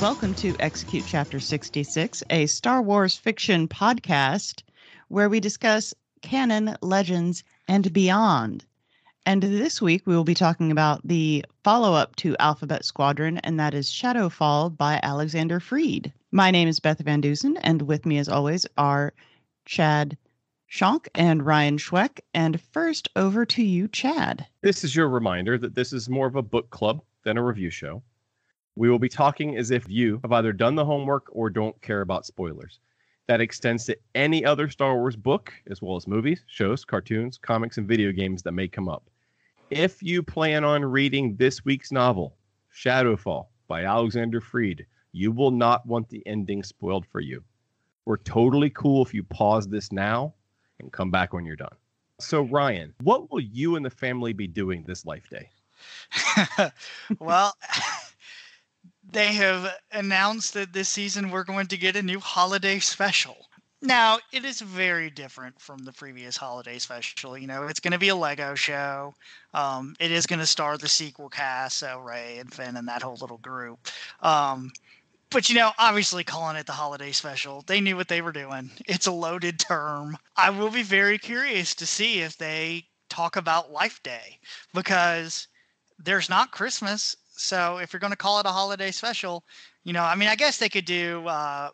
Welcome to Execute Chapter 66, a Star Wars fiction podcast where we discuss canon, legends, and beyond. And this week we will be talking about the follow up to Alphabet Squadron, and that is Shadowfall by Alexander Freed. My name is Beth Van Dusen, and with me, as always, are Chad Shonk and Ryan Schweck. And first, over to you, Chad. This is your reminder that this is more of a book club than a review show. We will be talking as if you have either done the homework or don't care about spoilers. That extends to any other Star Wars book, as well as movies, shows, cartoons, comics, and video games that may come up. If you plan on reading this week's novel, Shadowfall by Alexander Freed, you will not want the ending spoiled for you. We're totally cool if you pause this now and come back when you're done. So, Ryan, what will you and the family be doing this life day? well, they have announced that this season we're going to get a new holiday special. Now, it is very different from the previous holiday special. You know, it's going to be a Lego show. Um, it is going to star the sequel cast, so Rey and Finn and that whole little group. Um, but you know, obviously calling it the holiday special, they knew what they were doing. It's a loaded term. I will be very curious to see if they talk about Life Day because there's not Christmas so if you're going to call it a holiday special, you know, I mean, I guess they could do. Uh,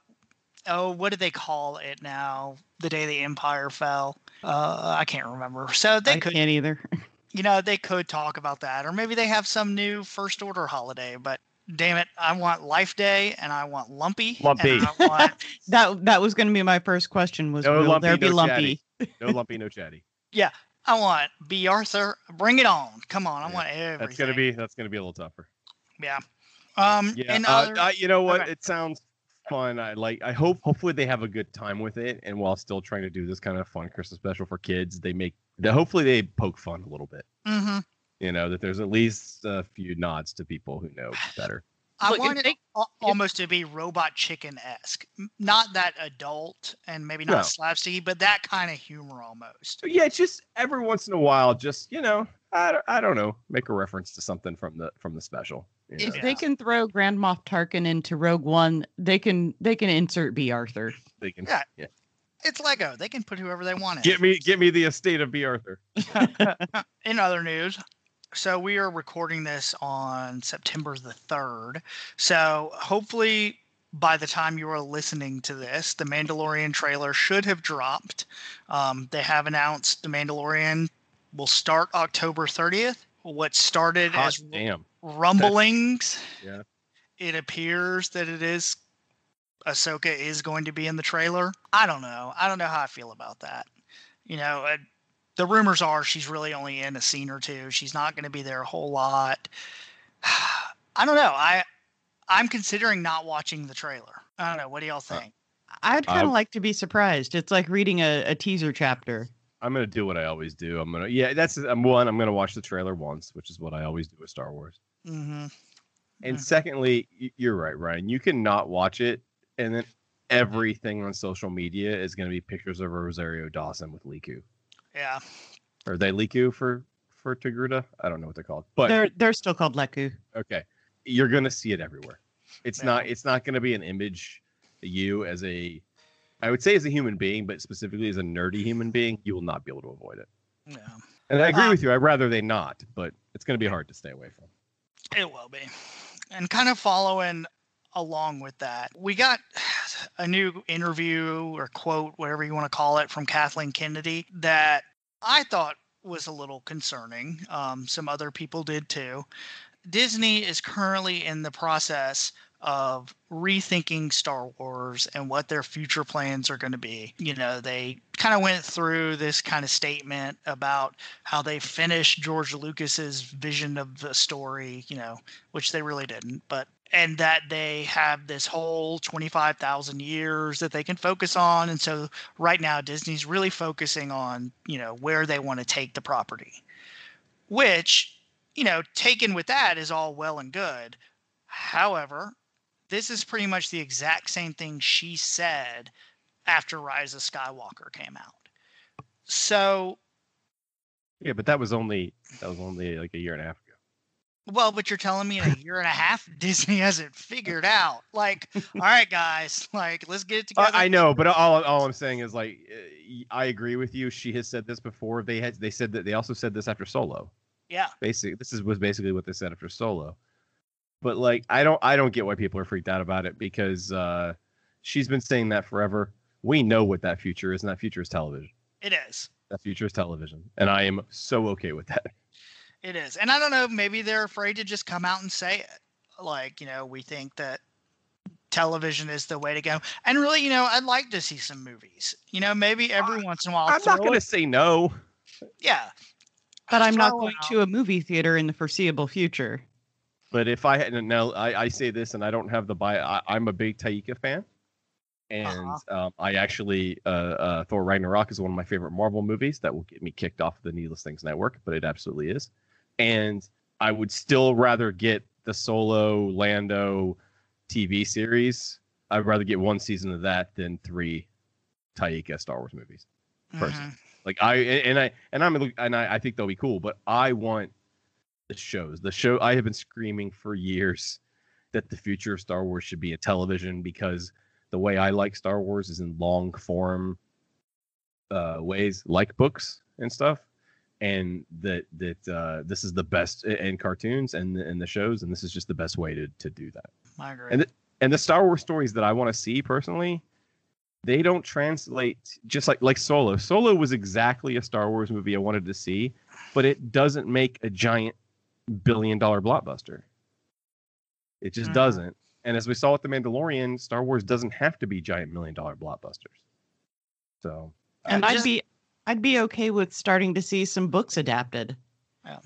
oh, what do they call it now? The day the empire fell. Uh, I can't remember. So they I could. can't either. You know, they could talk about that, or maybe they have some new first order holiday. But damn it, I want Life Day and I want Lumpy. Lumpy. and I want, that that was going to be my first question. Was No will lumpy, there be no lumpy? no lumpy, no chatty. yeah, I want Bea Arthur. Bring it on. Come on, I Yeah, want everything. That's gonna be that's gonna be a little tougher. yeah. Um, Yeah, and uh, other, I, you know what? okay. It sounds fun. I like. I hope. Hopefully, they have a good time with it, and while still trying to do this kind of fun Christmas special for kids, they make. That hopefully they poke fun a little bit. hmm You know that there's at least a few nods to people who know better. I Look, want it they- al- almost to be robot chicken esque, not that adult and maybe not No. slapsticky, but that kind of humor almost. So yeah, just every once in a while, just you know, I, don't- I don't know, make a reference to something from the from the special. you If know. they can throw Grand Moff Tarkin into Rogue One, they can they can insert Bea Arthur. They can, Yeah. yeah. It's Lego; they can put whoever they want in. Get me, get me the estate of Bea Arthur. in other news, so we are recording this on September the 3rd. So hopefully by the time you are listening to this, the Mandalorian trailer should have dropped. Um, they have announced the Mandalorian will start October 30th. What started Hot as damn. rumblings, Yeah. it appears that it is Ahsoka is going to be in the trailer. I don't know. I don't know how I feel about that. You know, uh, the rumors are she's really only in a scene or two. She's not going to be there a whole lot. I don't know. I I'm considering not watching the trailer. I don't know. What do y'all think? I'd kind of Uh, like to be surprised. It's like reading a, a teaser chapter. I'm gonna do what I always do. I'm gonna, yeah, that's I'm one. I'm gonna watch the trailer once, which is what I always do with Star Wars. mm-hmm. And Mhm. secondly, you're right, Ryan. You cannot watch it, and then everything on social media is gonna be pictures of Rosario Dawson with Liku. Yeah. Are they Liku for for Togruta? I don't know what they're called, but they're they're still called lekku. okay, you're gonna see it everywhere. It's Yeah. not. It's not gonna be an image of you as a, I would say as a human being, but specifically as a nerdy human being, you will not be able to avoid it. Yeah. And I agree Um, with you. I'd rather they not, but it's going to be hard to stay away from. It will be. And kind of following along with that, we got a new interview or quote, whatever you want to call it, from Kathleen Kennedy that I thought was a little concerning. Um, some other people did too. Disney is currently in the process of rethinking Star Wars and what their future plans are going to be. You know, they kind of went through this kind of statement about how they finished George Lucas's vision of the story, you know, which they really didn't, but and that they have this whole 25,000 years that they can focus on and so right now Disney's really focusing on, you know, where they want to take the property. Which, you know, taken with that is all well and good. However, this is pretty much the exact same thing she said after Rise of Skywalker came out. So, Yeah, but that was only that was only like a year and a half. Well, but you're telling me in a year and a half Disney hasn't figured out. Like, all right, guys, like let's get it I- together. I know, but all all I'm saying is like uh, I agree with you. She has said this before. They had they said that they also said this after Solo. Yeah. Basically, this is was basically what they said after Solo. But like I don't I don't get why people are freaked out about it because uh she's been saying that forever. We know what that future is, and that future is television. It is. That future is television, and I am so okay with that. It is. And I don't know, maybe they're afraid to just come out and say it. Like, you know, we think that television is the way to go. And really, you know, I'd like to see some movies. You know, maybe every once in a while. I'm not going to say no. Yeah. But I'm not going out- to a movie theater in the foreseeable future. But if I had now, I, I say this, and I don't have the buy. I, I'm a big Taika fan, and Uh-huh. um, I actually uh, uh, Thor Ragnarok is one of my favorite Marvel movies that will get me kicked off the Needless Things Network, but it absolutely is. And I would still rather get the Solo Lando TV series. I'd rather get one season of that than three Taika Star Wars movies. person. Mhm. Like I and I and I'm and I, I think they'll be cool, but I want the shows. The show I have been screaming for years that the future of Star Wars should be a television because the way I like Star Wars is in long form uh, ways, like books and stuff, and that that uh, this is the best in cartoons and and the shows, and this is just the best way to to do that I agree. And and the Star Wars stories that I want to see personally, they don't translate just like like Solo. Solo was exactly a Star Wars movie I wanted to see, but it doesn't make a giant billion dollar blockbuster. It just Mhm. doesn't. And as we saw with the Mandalorian, Star Wars doesn't have to be giant million dollar blockbusters. So And I'd just- be I'd be okay with starting to see some books adapted. Yeah.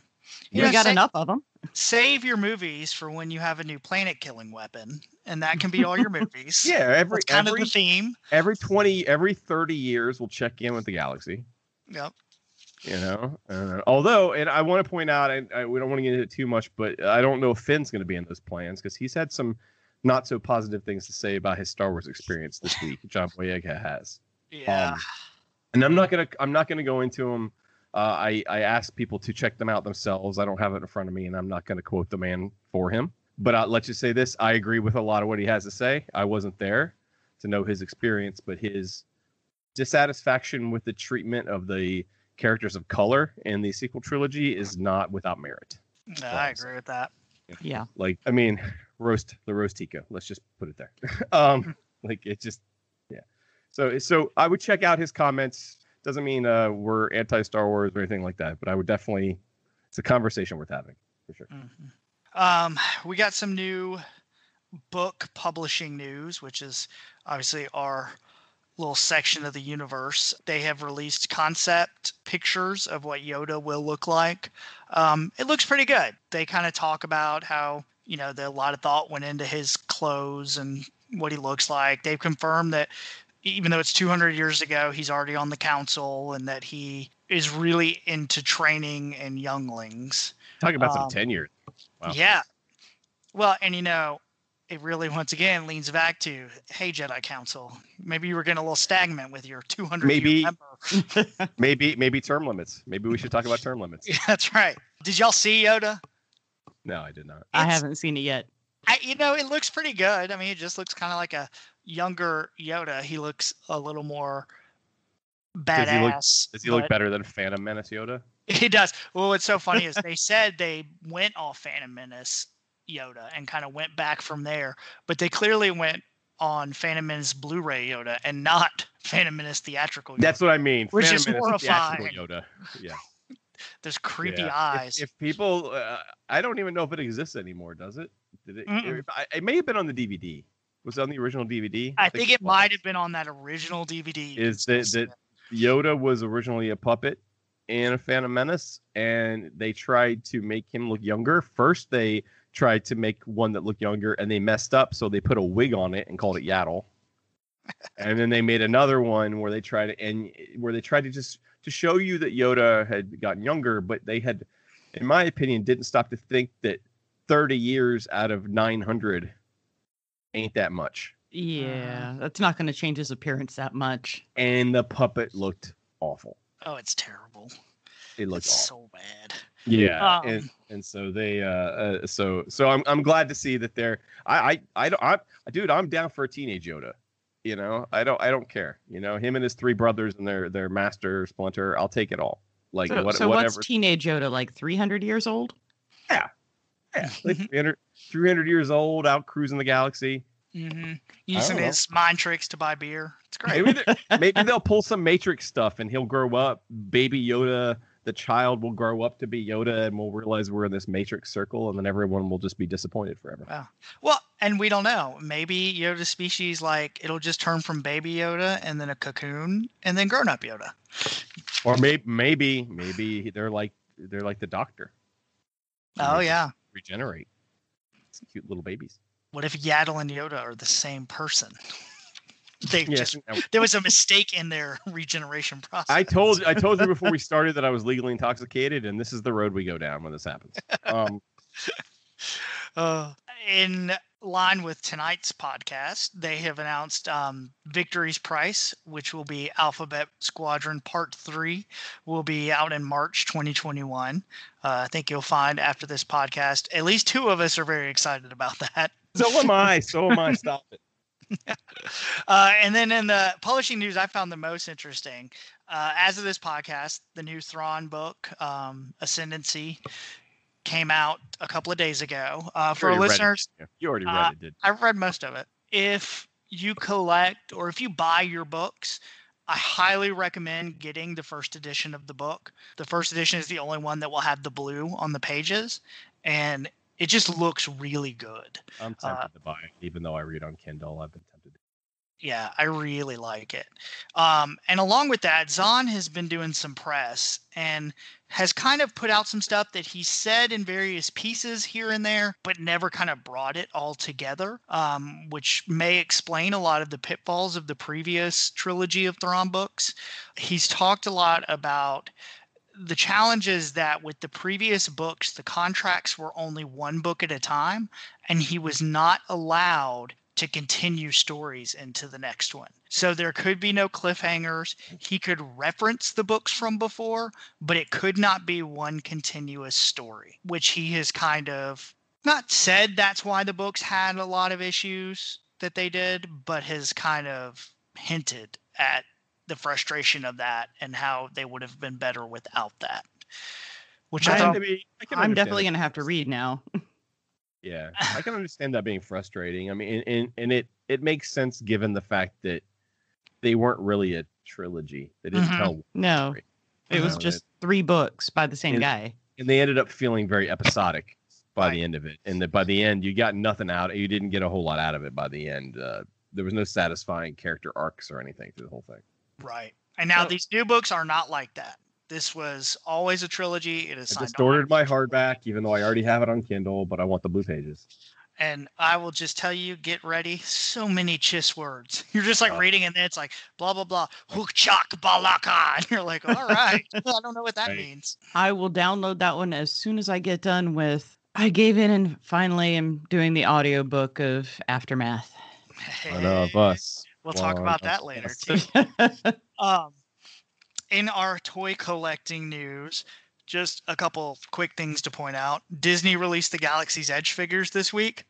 You We know, got say- enough of them. Save your movies for when you have a new planet killing weapon, and that can be all your movies. yeah, every That's kind every, of the theme. every twenty every thirty years we'll check in with the galaxy. Yep. you know uh, although and i want to point out and I, we don't want to get into it too much but i don't know if finn's going to be in those plans because he's had some not so positive things to say about his star wars experience this week john boyega has Yeah. Um, and i'm not going to i'm not going to go into them uh, i i ask people to check them out themselves i don't have it in front of me and i'm not going to quote the man for him but uh, let's just say this i agree with a lot of what he has to say i wasn't there to know his experience but his dissatisfaction with the treatment of the characters of color in the sequel trilogy is not without merit. No, I agree with that. Yeah. Like, I mean, roast the Rose Tico. Let's just put it there. um, like it just, yeah. So, so I would check out his comments. Doesn't mean uh, we're anti Star Wars or anything like that, but I would definitely. It's a conversation worth having for sure. Mhm. Um, we got some new book publishing news, which is obviously our little section of the universe. They have released concept pictures of what Yoda will look like. Um, it looks pretty good. They kind of talk about how you know the, a lot of thought went into his clothes and what he looks like. They've confirmed that even though it's 200 years ago, he's already on the council and that he is really into training and younglings. Talking about Um, some tenure. Wow. Yeah. Well, and you know, it really once again leans back to, hey, Jedi Council, maybe you were getting a little stagnant with your 200 Maybe- year member. Maybe, maybe term limits. Maybe we should talk about term limits. Yeah, that's right. Did y'all see Yoda? No, I did not. I haven't seen it yet. I, you know, it looks pretty good. I mean, it just looks kind of like a younger Yoda. He looks a little more Does he look- badass. Does he look better than Phantom Menace Yoda? He does. Well, what's so funny is they said they went off Phantom Menace Yoda and kind of went back from there, but they clearly went on Phantom Menace Blu-ray Yoda and not Phantom Menace theatrical. Yoda. That's what I mean. Which Phantom is Menace horrifying. Yoda. Yeah. There's creepy Yeah. If- eyes. If, people, uh, I don't even know if it exists anymore. Does it? Did it? It, it may have been on the DVD. Was it on the original DVD? I think it was. might have been on that original DVD. Is that that Yoda was originally a puppet in a Phantom Menace, and they tried to make him look younger. First, they tried to make one that looked younger, and they messed up, so they put a wig on it and called it Yaddle. and then they made another one where they tried to and eh, where they tried to just to show you that Yoda had gotten younger, but they had, in my opinion, didn't stop to think that 30 years out of 900 ain't that much. Yeah, that's not going to change his appearance that much. And the puppet looked awful. Oh, it's terrible. It looks so bad. Yeah, Um, and and so they uh, uh so so I'm I'm glad to see that they're I I I don't I dude I'm down for a teenage Yoda. You know I don't I don't care. You know him and his three brothers and their their master Splinter. I'll take it all. Like So, what, so whatever. what's teenage Yoda like? Three hundred years old? yeah, like 300, 300 years old, out cruising the galaxy. hmm Using his mind tricks to buy beer. It's great. Maybe they- maybe they'll pull some Matrix stuff and he'll grow up. Baby Yoda, the child will grow up to be Yoda, and we'll realize we're in this Matrix circle, and then everyone will just be disappointed forever. Wow. Well, and we don't know. Maybe Yoda species like it'll just turn from baby Yoda and then a cocoon and then grown up Yoda. Or maybe maybe maybe they're like they're like the Doctor. Oh yeah. Regenerate. It's cute little babies. What if Yaddle and Yoda are the same person? They Yes. just there was a mistake in their regeneration process. I told I told you before we started that I was legally intoxicated, and this is the road we go down when this happens. Um, Uh, in line with tonight's podcast, they have announced um, Victory's Price, which will be Alphabet Squadron Part 3, will be out in March 2021. Uh, I think you'll find after this podcast, at least two of us are very excited about that. so am I. So am I. Stop it. Uh, and then in the publishing news, I found the most interesting. Uh, as of this podcast, the new Thrawn book, um, Ascendancy, came out a couple of days ago. Uh, for listeners, Yeah, You already read Uh, it, did I've read most of it. If you collect or if you buy your books, I highly recommend getting the first edition of the book. The first edition is the only one that will have the blue on the pages, and it just looks really good. I'm tempted uh, to buy it, even though I read on Kindle. I've been tempted. Yeah, I really like it. Um, and along with that, Zahn has been doing some press and has kind of put out some stuff that he said in various pieces here and there, but never kind of brought it all together, um, which may explain a lot of the pitfalls of the previous trilogy of Thrawn books. He's talked a lot about the challenges that with the previous books, the contracts were only one book at a time, and he was not allowed to continue stories into the next one. So there could be no cliffhangers. He could reference the books from before, but it could not be one continuous story, which he has kind of not said that's why the books had a lot of issues that they did, but has kind of hinted at the frustration of that and how they would have been better without that. Which I I'm- thought Maybe- I I'm definitely gonna have to read now. Yeah, I can understand that being frustrating. I mean, and, and, and it it makes sense given the fact that they weren't really a trilogy. They didn't Mhm. tell, No, story, it was No, just three books by the same It- guy. and they ended up feeling very episodic by the end of it. And that by the end, you got nothing out. You didn't get a whole lot out of it by the end. Uh, there was no satisfying character arcs or anything through the whole thing. Right. And now So- these new books are not like that. This was always a trilogy. It is I just ordered my hardback, even though I already have it on Kindle, but I want the blue pages. And I will just tell you, get ready. So many chiss words. You're just like Uh, reading, and then it's like blah blah blah. Hukchak balaka. And you're like, all right. I don't know what that Right. means. I will download that one as soon as I get done with. I gave in and finally am doing the audiobook of Aftermath. One of us. We'll talk about of that later too. Um, in our toy collecting news, just a couple quick things to point out. Disney released the Galaxy's Edge figures this week.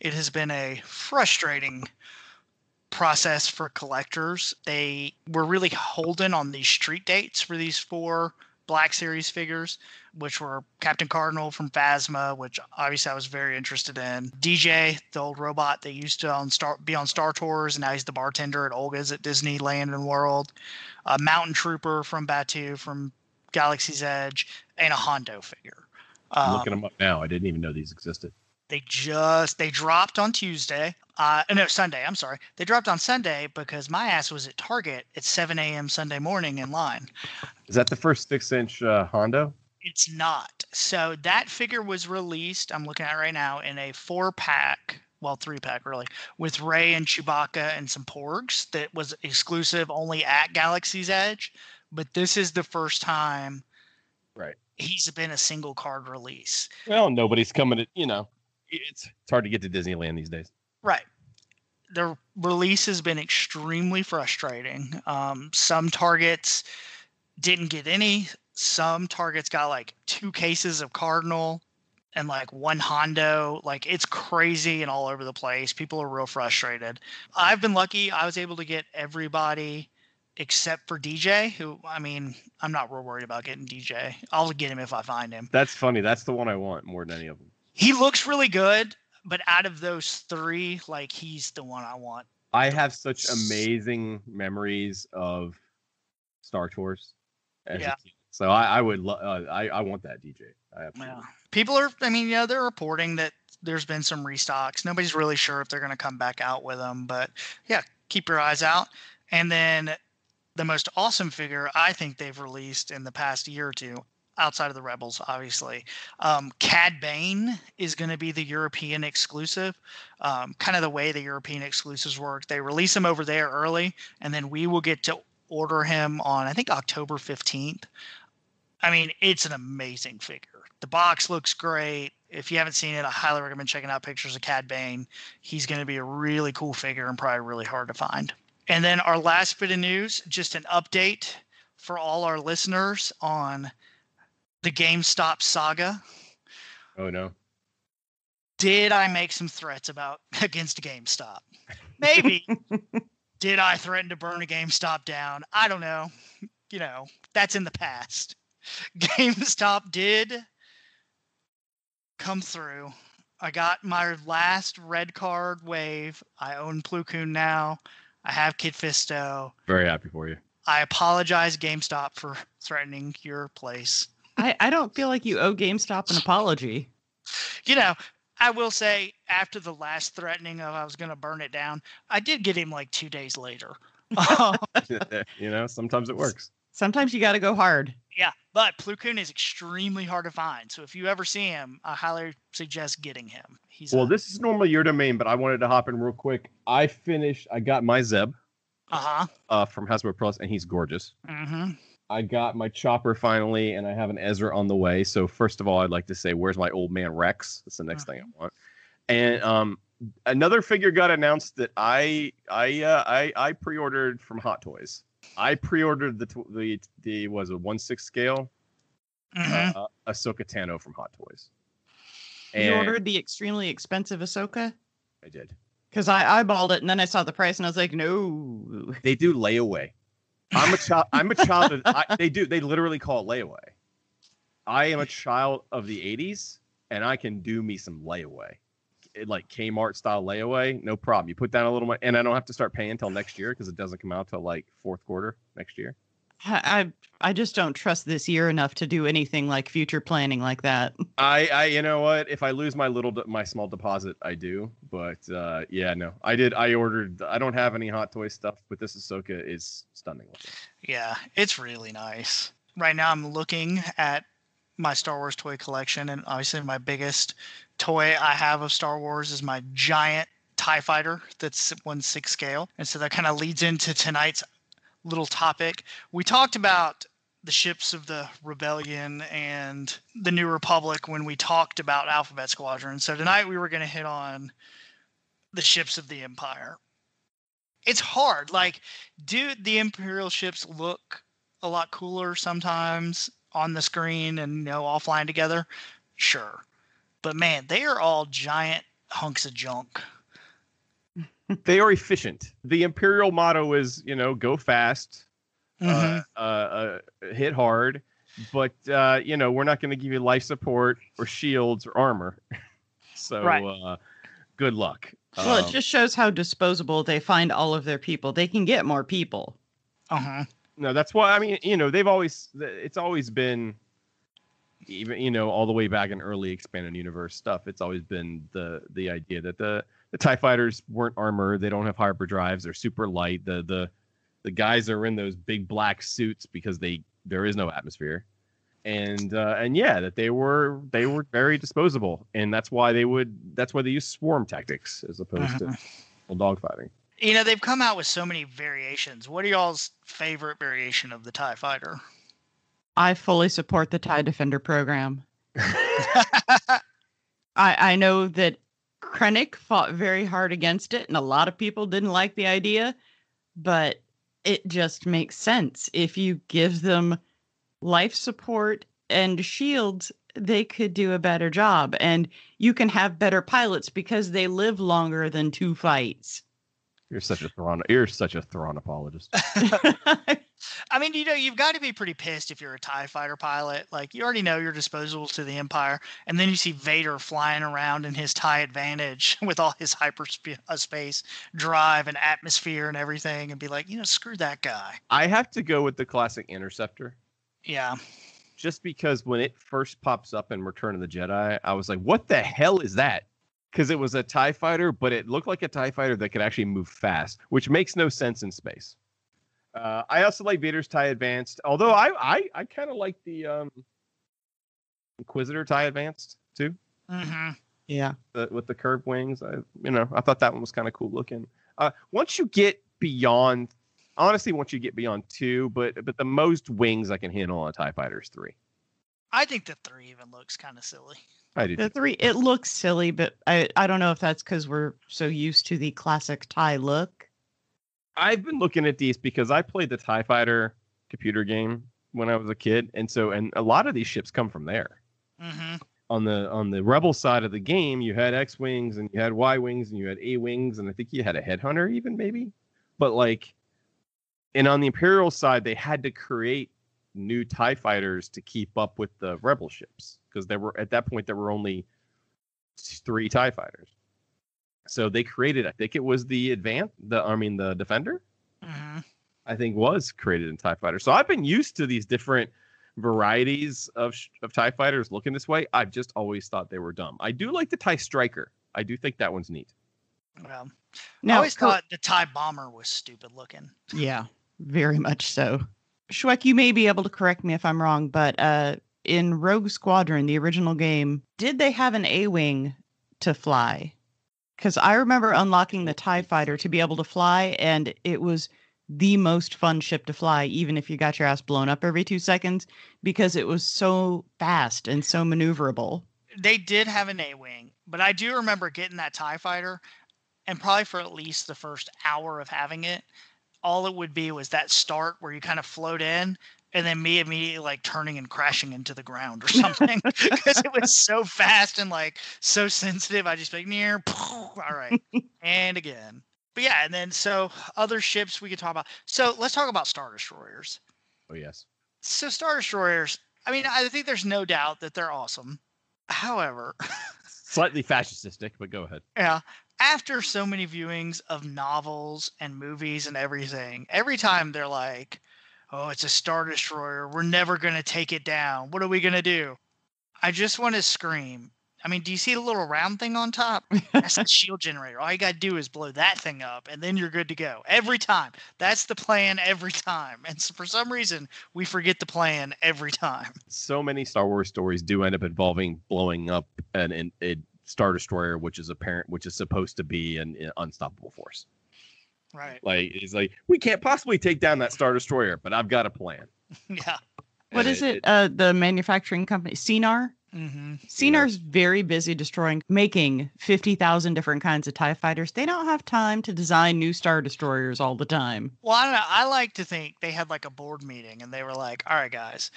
It has been a frustrating process for collectors. They were really holding on these street dates for these four Black Series figures, which were Captain Cardinal from Phasma, which obviously I was very interested in. DJ, the old robot that used to on Star be on Star Tours, and now he's the bartender at Oga's at Disneyland and World. A Mountain Trooper from Batuu from Galaxy's Edge, and a Hondo figure. I'm Um, looking them up now. I didn't even know these existed. they just they dropped on Tuesday. Uh, no, Sunday. I'm sorry. They dropped on Sunday because my ass was at Target at 7 a.m. Sunday morning in line. Is that the first six inch uh, Hondo? It's not. So that figure was released. I'm looking at it right now in a four pack, well, three pack really, with Rey and Chewbacca and some Porgs that was exclusive only at Galaxy's Edge. But this is the first time Right. he's been a single card release. Well, nobody's coming to, you know, it's, it's hard to get to Disneyland these days. Right. The release has been extremely frustrating. Um, some targets didn't get any. Some targets got like two cases of Cardinal and like one Hondo. Like it's crazy and all over the place. People are real frustrated. I've been lucky. I was able to get everybody except for DJ, who I mean, I'm not real worried about getting DJ. I'll get him if I find him. That's funny. That's the one I want more than any of them. He looks really good, but out of those three, like he's the one I want. I have such amazing memories of Star Tours. as a Yeah. kid. So I, I would. Lo- uh, I I want that DJ. I absolutely. People are, I mean, yeah, they're reporting that there's been some restocks. Nobody's really sure if they're going to come back out with them, but yeah, keep your eyes out. And then the most awesome figure I think they've released in the past year or two, outside of the Rebels, obviously, um, Cad Bane is going to be the European exclusive. Um, kind of the way the European exclusives work. They release them over there early, and then we will get to order him on, I think, October 15th. I mean, it's an amazing figure. The box looks great. If you haven't seen it, I highly recommend checking out pictures of Cad Bane. He's going to be a really cool figure and probably really hard to find. And then our last bit of news, just an update for all our listeners on the GameStop saga. Oh no. Did I make some threats about against GameStop? Maybe. Did I threaten to burn a GameStop down? I don't know. You know, that's in the past. GameStop did come through. I got my last red card wave. I own Plo Koon now. I have Kit Fisto. Very happy for you. I apologize, GameStop, for threatening your place. I, I don't feel like you owe GameStop an apology. You know, I will say after the last threatening of I was going to burn it down, I did get him like two days later. you know, sometimes it works. Sometimes you got to go hard. yeah, but Plo Koon is extremely hard to find. So if you ever see him, I highly suggest getting him. He's Well, this is normally your domain, but I wanted to hop in real quick. I finished. I got my Zeb uh huh. uh, from Hasbro Pulse, and he's gorgeous. Mm-hmm. I got my chopper finally, and I have an Ezra on the way. So first of all, I'd like to say, where's my old man Rex? That's the next thing I want. And um, another figure got announced that I I uh, I I pre-ordered from Hot Toys. I pre-ordered the the the was a one six scale Mm-hmm. uh, Ahsoka Tano from Hot Toys. You ordered the extremely expensive Ahsoka? I did. Because I eyeballed it and then I saw the price and I was like, no. They do layaway. I'm a child. I'm a child. Of, I, they do. They literally call it layaway. I am a child of the '80s, and I can do me some layaway, It- like Kmart style layaway. No problem. You put down a little money, and I don't have to start paying until next year because it doesn't come out till like fourth quarter next year. I, I I just don't trust this year enough to do anything like future planning like that. I, I, you know what? If I lose my little, my small deposit, I do. But uh, yeah, no, I did. I ordered. I don't have any Hot Toy stuff, but this Ahsoka is stunning. Yeah, it's really nice. Right now, I'm looking at my Star Wars toy collection, and obviously, my biggest toy I have of Star Wars is my giant TIE fighter that's one six scale. And so that kind of leads into tonight's little topic. We talked about the ships of the rebellion and the new republic when we talked about alphabet squadron. So tonight we were going to hit on the ships of the empire. It's hard like do the imperial ships look a lot cooler sometimes on the screen and you know all flying together? Sure. But man they are all giant hunks of junk They are efficient. The Imperial motto is, you know, go fast, Mhm. uh, uh, uh, hit hard, but uh, you know we're not going to give you life support or shields or armor. so Right. uh, good luck. Well, it Um, just shows how disposable they find all of their people. They can get more people. uh-huh no, that's why I mean, you know, they've always it's always been even you know all the way back in early expanded universe stuff. It's always been the the idea that the the Tie fighters weren't armored. They don't have hyperdrives. They're super light. The the the guys are in those big black suits because they there is no atmosphere and uh, and yeah that they were they were very disposable and that's why they would that's why they use swarm tactics as opposed to full dogfighting you know they've come out with so many variations what are y'all's favorite variation of the tie fighter I fully support the TIE Defender program. I, I know that Krennic fought very hard against it, and a lot of people didn't like the idea, but it just makes sense. If you give them life support and shields, they could do a better job. And you can have better pilots because they live longer than two fights. You're such a Thrawn. You're such a Thrawn apologist. I mean, you know, you've got to be pretty pissed if you're a TIE fighter pilot. Like, you already know you're disposable to the Empire. And then you see Vader flying around in his TIE Advantage with all his hyperspace uh, drive and atmosphere and everything and be like, you know, screw that guy. I have to go with the classic Interceptor. Yeah. Just because when it first pops up in Return of the Jedi, I was like, what the hell is that? because it was a TIE fighter, but it looked like a TIE fighter that could actually move fast, which makes no sense in space. Uh, I also like Vader's TIE Advanced, although I I, I kind of like the um, Inquisitor TIE Advanced too. Mm-hmm. Yeah. The, with the curved wings, I you know I thought that one was kind of cool looking. Uh, once you get beyond, honestly, once you get beyond two, but but the most wings I can handle on a TIE fighter is three. I think the three even looks kind of silly. I do. The three, it looks silly, but I, I don't know if that's because we're so used to the classic tie look. I've been looking at these because I played the TIE Fighter computer game when I was a kid. And so, and a lot of these ships come from there. Mm-hmm. On the on the rebel side of the game, you had X wings and you had Y wings and you had A wings and I think you had a headhunter even maybe. But like, and on the Imperial side, they had to create new Tie fighters to keep up with the rebel ships because there were at that point there were only three Tie fighters. So they created, I think it was the advance, the I mean the defender. Mm-hmm. I think was created in Tie Fighter. So I've been used to these different varieties of of Tie Fighters looking this way. I've just always thought they were dumb. I do like the Tie Striker. I do think that one's neat. Well, I always thought the TIE bomber was stupid looking. Yeah, very much so. Schweck, you may be able to correct me if I'm wrong, but uh, in Rogue Squadron, the original game, did they have an A Wing to fly? Because I remember unlocking the TIE fighter to be able to fly, and it was the most fun ship to fly, even if you got your ass blown up every two seconds, because it was so fast and so maneuverable. They did have an A wing, but I do remember getting that TIE fighter, and probably for at least the first hour of having it, all it would be was that start where you kind of float in. And then me immediately like turning and crashing into the ground or something because it was so fast and like so sensitive. I just like near, all right, and again. But yeah, and then so other ships we could talk about. So let's talk about star destroyers. Oh yes. So star destroyers. I mean, I think there's no doubt that they're awesome. However, Slightly fascistic, but go ahead. yeah, after so many viewings of novels and movies and everything, every time they're like, "Oh, it's a star destroyer. We're never gonna take it down. What are we gonna do?" I just want to scream. I mean, do you see the little round thing on top? That's the shield generator. All you gotta do is blow that thing up, and then you're good to go. Every time. That's the plan every time. And so for some reason, we forget the plan every time. So many Star Wars stories do end up involving blowing up an, an a Star Destroyer, which is apparent, which is supposed to be an, an unstoppable force. Right. Like it's like we can't possibly take down that Star Destroyer, but I've got a plan. Yeah. What And is it? Uh, the manufacturing company, Sienar. Mm-hmm. Sienar's very busy destroying, making 50,000 different kinds of TIE fighters. They don't have time to design new Star Destroyers all the time. Well, I don't know. I like to think they had like a board meeting and they were like, all right, guys,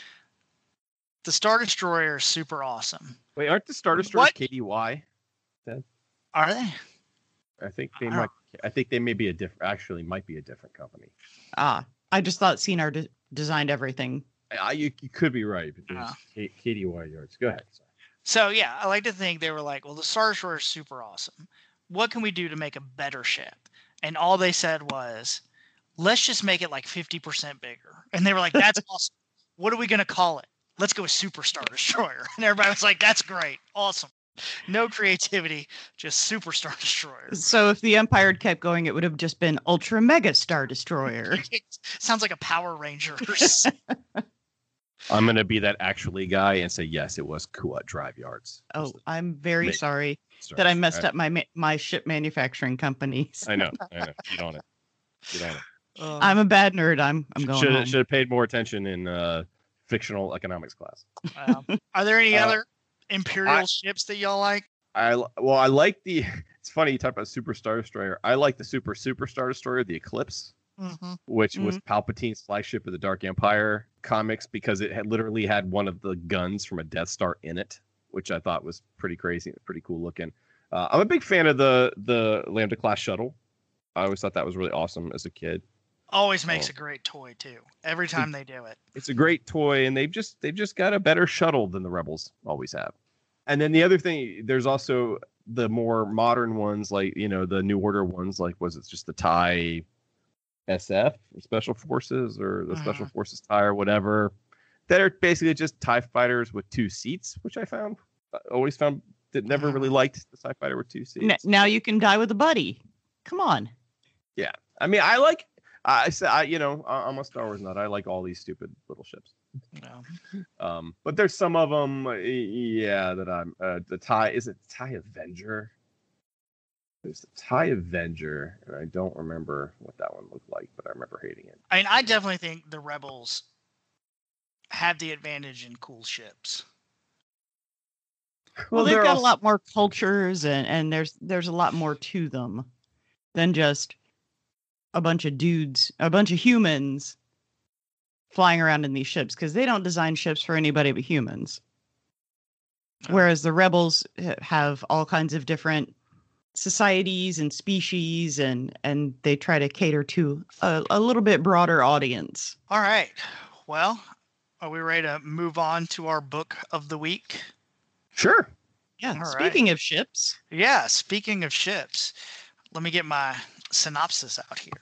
the Star Destroyer is super awesome. Wait, aren't the Star Destroyers What? KDY? Are they? I think they I might. Don't- I think they may be a different. Actually, might be a different company. Ah, I just thought Sienar de- designed everything. I, you, you could be right, but Yeah. there's K- KDY yards. Go ahead. Sorry. So, yeah, I like to think they were like, well, the Star Destroyer is super awesome. What can we do to make a better ship? And all they said was, let's just make it like 50% bigger. And they were like, that's awesome. What are we going to call it? Let's go with Super Star Destroyer. And everybody was like, that's great. Awesome. No creativity, just Super Star Destroyer. So if the Empire had kept going, it would have just been Ultra Mega Star Destroyer. Sounds like a Power Rangers. I'm gonna be that actually guy and say yes, it was Kuat Drive Yards. Oh, I'm very Make- sorry Sorry. that I messed I, up my my ship manufacturing companies. I know. I know. Get on it. Get on it. Um, I'm a bad nerd. I'm I'm going Should home. should have paid more attention in uh, fictional economics class. um, are there any Uh, other Imperial I- ships that y'all like? I well, I like the. It's funny you talk about Super Star Destroyer. I like the Super Super Star Destroyer, the Eclipse. Mhm. which was Palpatine's flagship of the Dark Empire comics because it had literally had one of the guns from a Death Star in it, which I thought was pretty crazy, pretty cool looking. Uh, I'm a big fan of the the Lambda class shuttle. I always thought that was really awesome as a kid. Always makes Oh. a great toy too. Every time they do it. It's a great toy, and they've just they've just got a better shuttle than the Rebels always have. And then the other thing, there's also the more modern ones, like you know the New Order ones, like was it just the Tie SF Special Forces or the Special mm-hmm. Forces Tie or whatever, that are basically just Tie fighters with two seats, which I found I always found that never mm-hmm. really liked the Tie fighter with two seats. Now you can die with a buddy. Come on. Yeah, I mean, I like. I say, I you know, I'm a Star Wars nut. I like all these stupid little ships. You know. Um, but there's some of them, yeah, that I'm. Uh, the tie is it Tie Avenger? There's the Tie Avenger, and I don't remember what that one looked like, but I remember hating it. I mean, I definitely think the rebels have the advantage in cool ships. Well, they've got also- a lot more cultures and and there's there's a lot more to them than just a bunch of dudes, a bunch of humans flying around in these ships because they don't design ships for anybody but humans. No. Whereas the rebels have all kinds of different societies and species and and they try to cater to a, a little bit broader audience. All right. Well, are we ready to move on to our book of the week? Sure. Yeah. All right. speaking of ships, Yeah, speaking of ships, let me get my synopsis out here.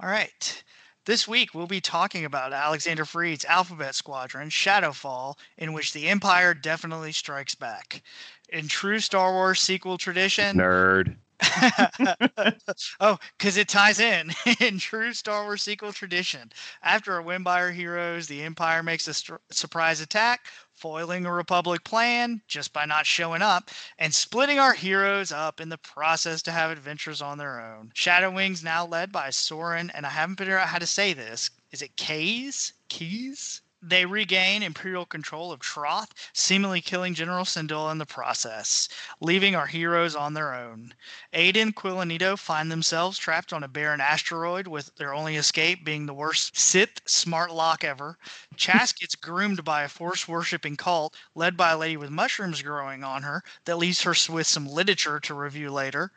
All right. This week we'll be talking about Alexander Freed's Alphabet Squadron, Shadowfall, in which the Empire definitely strikes back. In true Star Wars sequel tradition, Nerd. oh, because it ties in. in true Star Wars sequel tradition, after a win by our heroes, the Empire makes a str- surprise attack, foiling a Republic plan just by not showing up, and splitting our heroes up in the process to have adventures on their own. Shadow Wings now led by Soran, and I haven't figured out how to say this. Is it Kays? Keys? They regain imperial control of Troth, seemingly killing General Syndulla in the process, leaving our heroes on their own. Aiden, and find themselves trapped on a barren asteroid with their only escape being the worst Sith smart lock ever. Chass gets groomed by a force worshipping cult led by a lady with mushrooms growing on her that leaves her with some literature to review later.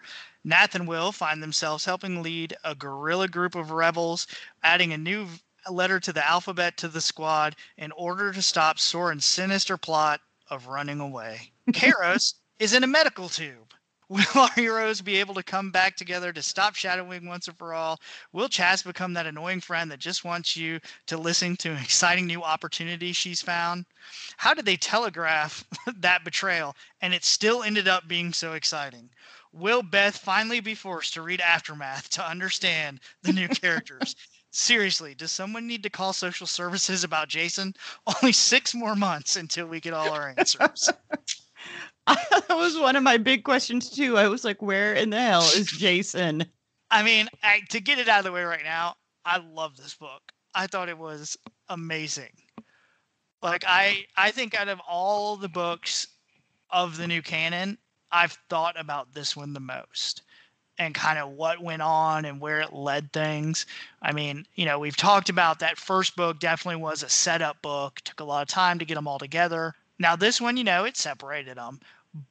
Nath and Wyl find themselves helping lead a guerrilla group of rebels, adding a new letter to the alphabet to the squad in order to stop Soran's sinister plot of running away. Kairos is in a medical tube. Will our heroes be able to come back together to stop Shadowwing once and for all? Will Chass become that annoying friend that just wants you to listen to an exciting new opportunity she's found? How did they telegraph that betrayal and it still ended up being so exciting? Will Beth finally be forced to read Aftermath to understand the new characters? Seriously, does someone need to call social services about Jason? Only six more months until we get all our answers. that was one of my big questions too. I was like, where in the hell is Jason? I mean, I, to get it out of the way right now, I love this book. I thought it was amazing. Like I, I think out of all the books of the new canon, I've thought about this one the most, and kind of what went on and where it led things. I mean, you know, we've talked about that first book. Definitely was a setup book. Took a lot of time to get them all together. Now this one, you know, it separated them,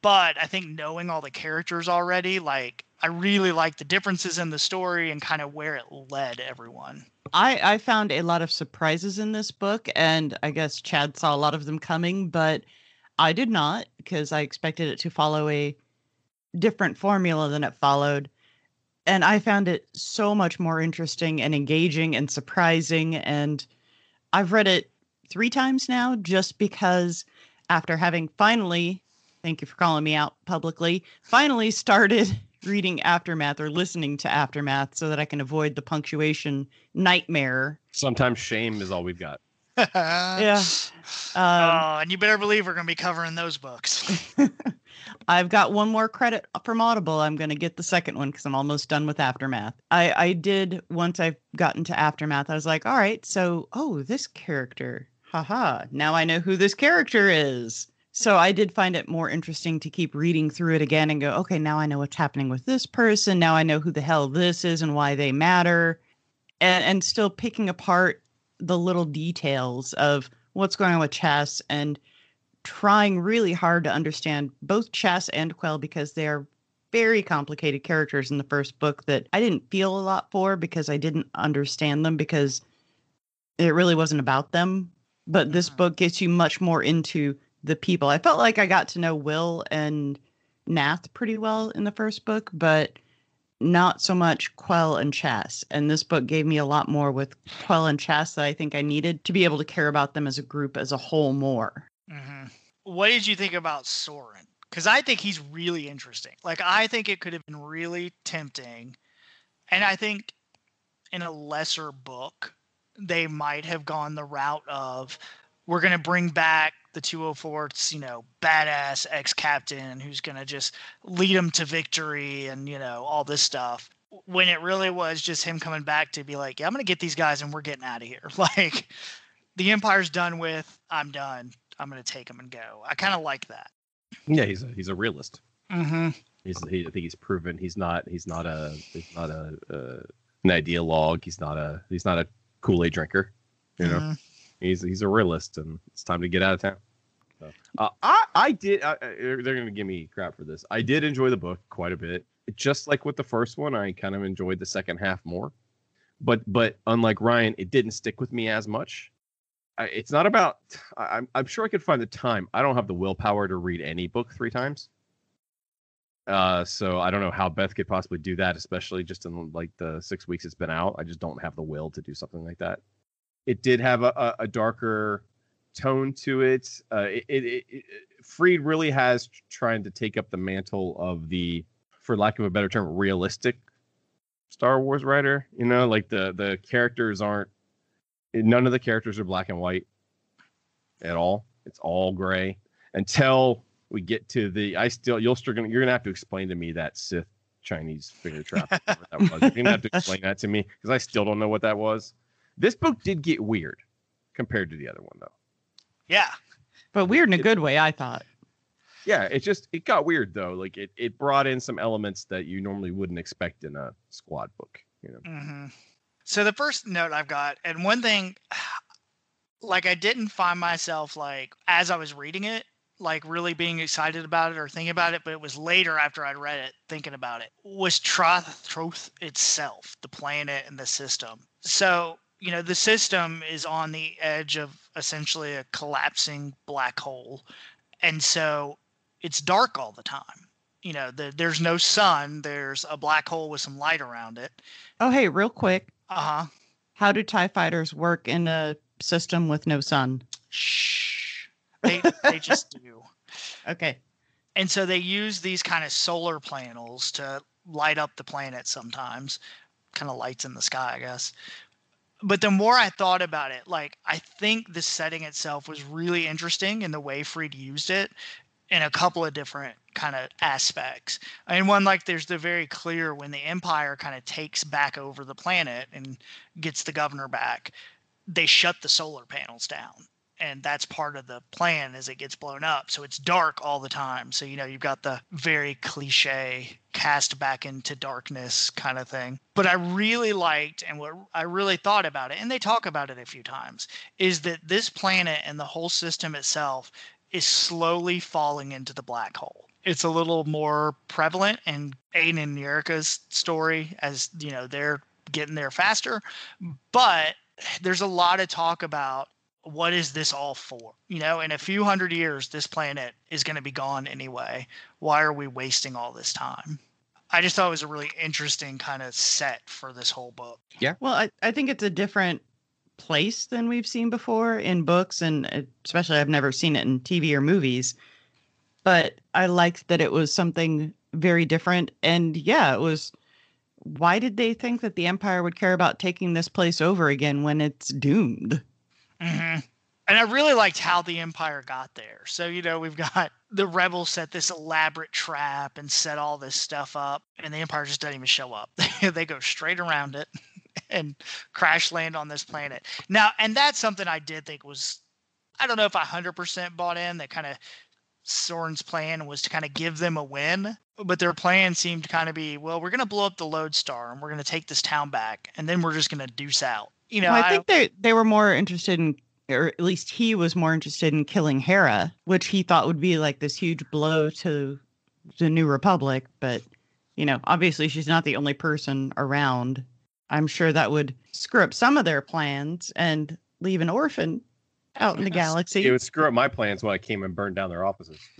but I think knowing all the characters already, like I really like the differences in the story and kind of where it led everyone. I, I found a lot of surprises in this book, and I guess Chad saw a lot of them coming, but I did not because I expected it to follow a different formula than it followed. And I found it so much more interesting and engaging and surprising. And I've read it three times now just because after having finally, thank you for calling me out publicly, finally started reading Aftermath or listening to Aftermath so that I can avoid the punctuation nightmare. Sometimes shame is all we've got. Yeah. Um, oh, and you better believe we're going to be covering those books. I've got one more credit from Audible. I'm going to get the second one because I'm almost done with Aftermath. I, I did, once I've gotten to Aftermath, I was like, all right, so, oh, this character. Haha. Now I know who this character is. So I did find it more interesting to keep reading through it again and go, okay, now I know what's happening with this person. Now I know who the hell this is and why they matter. and, and still picking apart the little details of what's going on with Chess and trying really hard to understand both Chass and Quell because they're very complicated characters in the first book that I didn't feel a lot for because I didn't understand them because it really wasn't about them. But this Mhm. book gets you much more into the people. I felt like I got to know Wyl and Nath pretty well in the first book, but not so much Quell and Chass. And this book gave me a lot more with Quell and Chass that I think I needed to be able to care about them as a group as a whole more. hmm What did you think about Soran? Because I think he's really interesting. Like I think it could have been really tempting, and I think in a lesser book they might have gone the route of we're going to bring back the 204's, you know, badass ex-captain who's going to just lead them to victory and you know all this stuff. When it really was just him coming back to be like, yeah, I'm going to get these guys and we're getting out of here. Like the empire's done with. I'm done. I'm going to take him and go. I kind of like that. Yeah, he's a, he's a realist. Mm-hmm. He's he, I think he's proven he's not he's not a he's not a uh, an ideologue. He's not a he's not a Kool Aid drinker. You know, Mm-hmm. he's he's a realist, and it's time to get out of town. So, uh, I I did. I, they're they're gonna give me crap for this. I did enjoy the book quite a bit. Just like with the first one, I kind of enjoyed the second half more. But but unlike Ryan, it didn't stick with me as much. It's not about. I'm I'm sure I could find the time. I don't have the willpower to read any book three times. Uh, so I don't know how Beth could possibly do that, especially just in like the six weeks it's been out. I just don't have the will to do something like that. It did have a, a, darker tone to it. Uh, it, it, it, Freed really has tr- trying to take up the mantle of the, for lack of a better term, realistic Star Wars writer. You know, like the the characters aren't. None of the characters are black and white at all. It's all gray until we get to the I still you'll still gonna you're gonna have to explain to me that Sith Chinese finger trap that was. You're gonna have to explain that to me because I still don't know what that was. This book did get weird compared to the other one though. Yeah. But weird in a good way, I thought. Yeah, it just it got weird though. Like it it brought in some elements that you normally wouldn't expect in a squad book. You know. hmm So the first note I've got, and one thing, like I didn't find myself like as I was reading it, like really being excited about it or thinking about it, but it was later after I'd read it, thinking about it, was Troithe Troithe itself, the planet and the system. So you know the system is on the edge of essentially a collapsing black hole, and so it's dark all the time. You know, the, there's no sun. There's a black hole with some light around it. Oh, hey, real quick. Uh huh. How do TIE fighters work in a system with no sun? Shh. They they just do. Okay. And so they use these kind of solar panels to light up the planet sometimes. Kind of lights in the sky, I guess. But the more I thought about it, like I think the setting itself was really interesting in the way Freed used it in a couple of different kind of aspects. I mean, one like there's the very clear when the Empire kind of takes back over the planet and gets the governor back, they shut the solar panels down. And that's part of the plan as it gets blown up. So it's dark all the time. So you know you've got the very cliche cast back into darkness kind of thing. But i really liked and what i really thought about it and they talk about it a few times is that this planet and the whole system itself is slowly falling into the black hole it's a little more prevalent in Adan and Yrica's story as you know they're getting there faster but there's a lot of talk about what is this all for? You know, in a few hundred years, this planet is going to be gone anyway. Why are we wasting all this time? I just thought it was a really interesting kind of set for this whole book. Yeah. Well, I, I think it's a different place than we've seen before in books, and uh, especially I've never seen it in TV or movies. But I liked that it was something very different. And yeah, it was. Why did they think that the Empire would care about taking this place over again when it's doomed? hmm And I really liked how the Empire got there. So, you know, we've got the rebels set this elaborate trap and set all this stuff up, and the Empire just doesn't even show up. they go straight around it and crash land on this planet. Now, and that's something I did think was, I don't know if I 100% bought in, that kind of Soran's plan was to kind of give them a win, but their plan seemed to kind of be, well, we're going to blow up the Lodestar and we're going to take this town back, and then we're just going to deuce out. You know, Well, I I think they they were more interested in, or at least he was more interested in killing Hera, which he thought would be like this huge blow to the New Republic. But you know, obviously she's not the only person around. I'm sure that would screw up some of their plans and leave an orphan out in the galaxy. It would screw up my plans when I came and burned down their offices.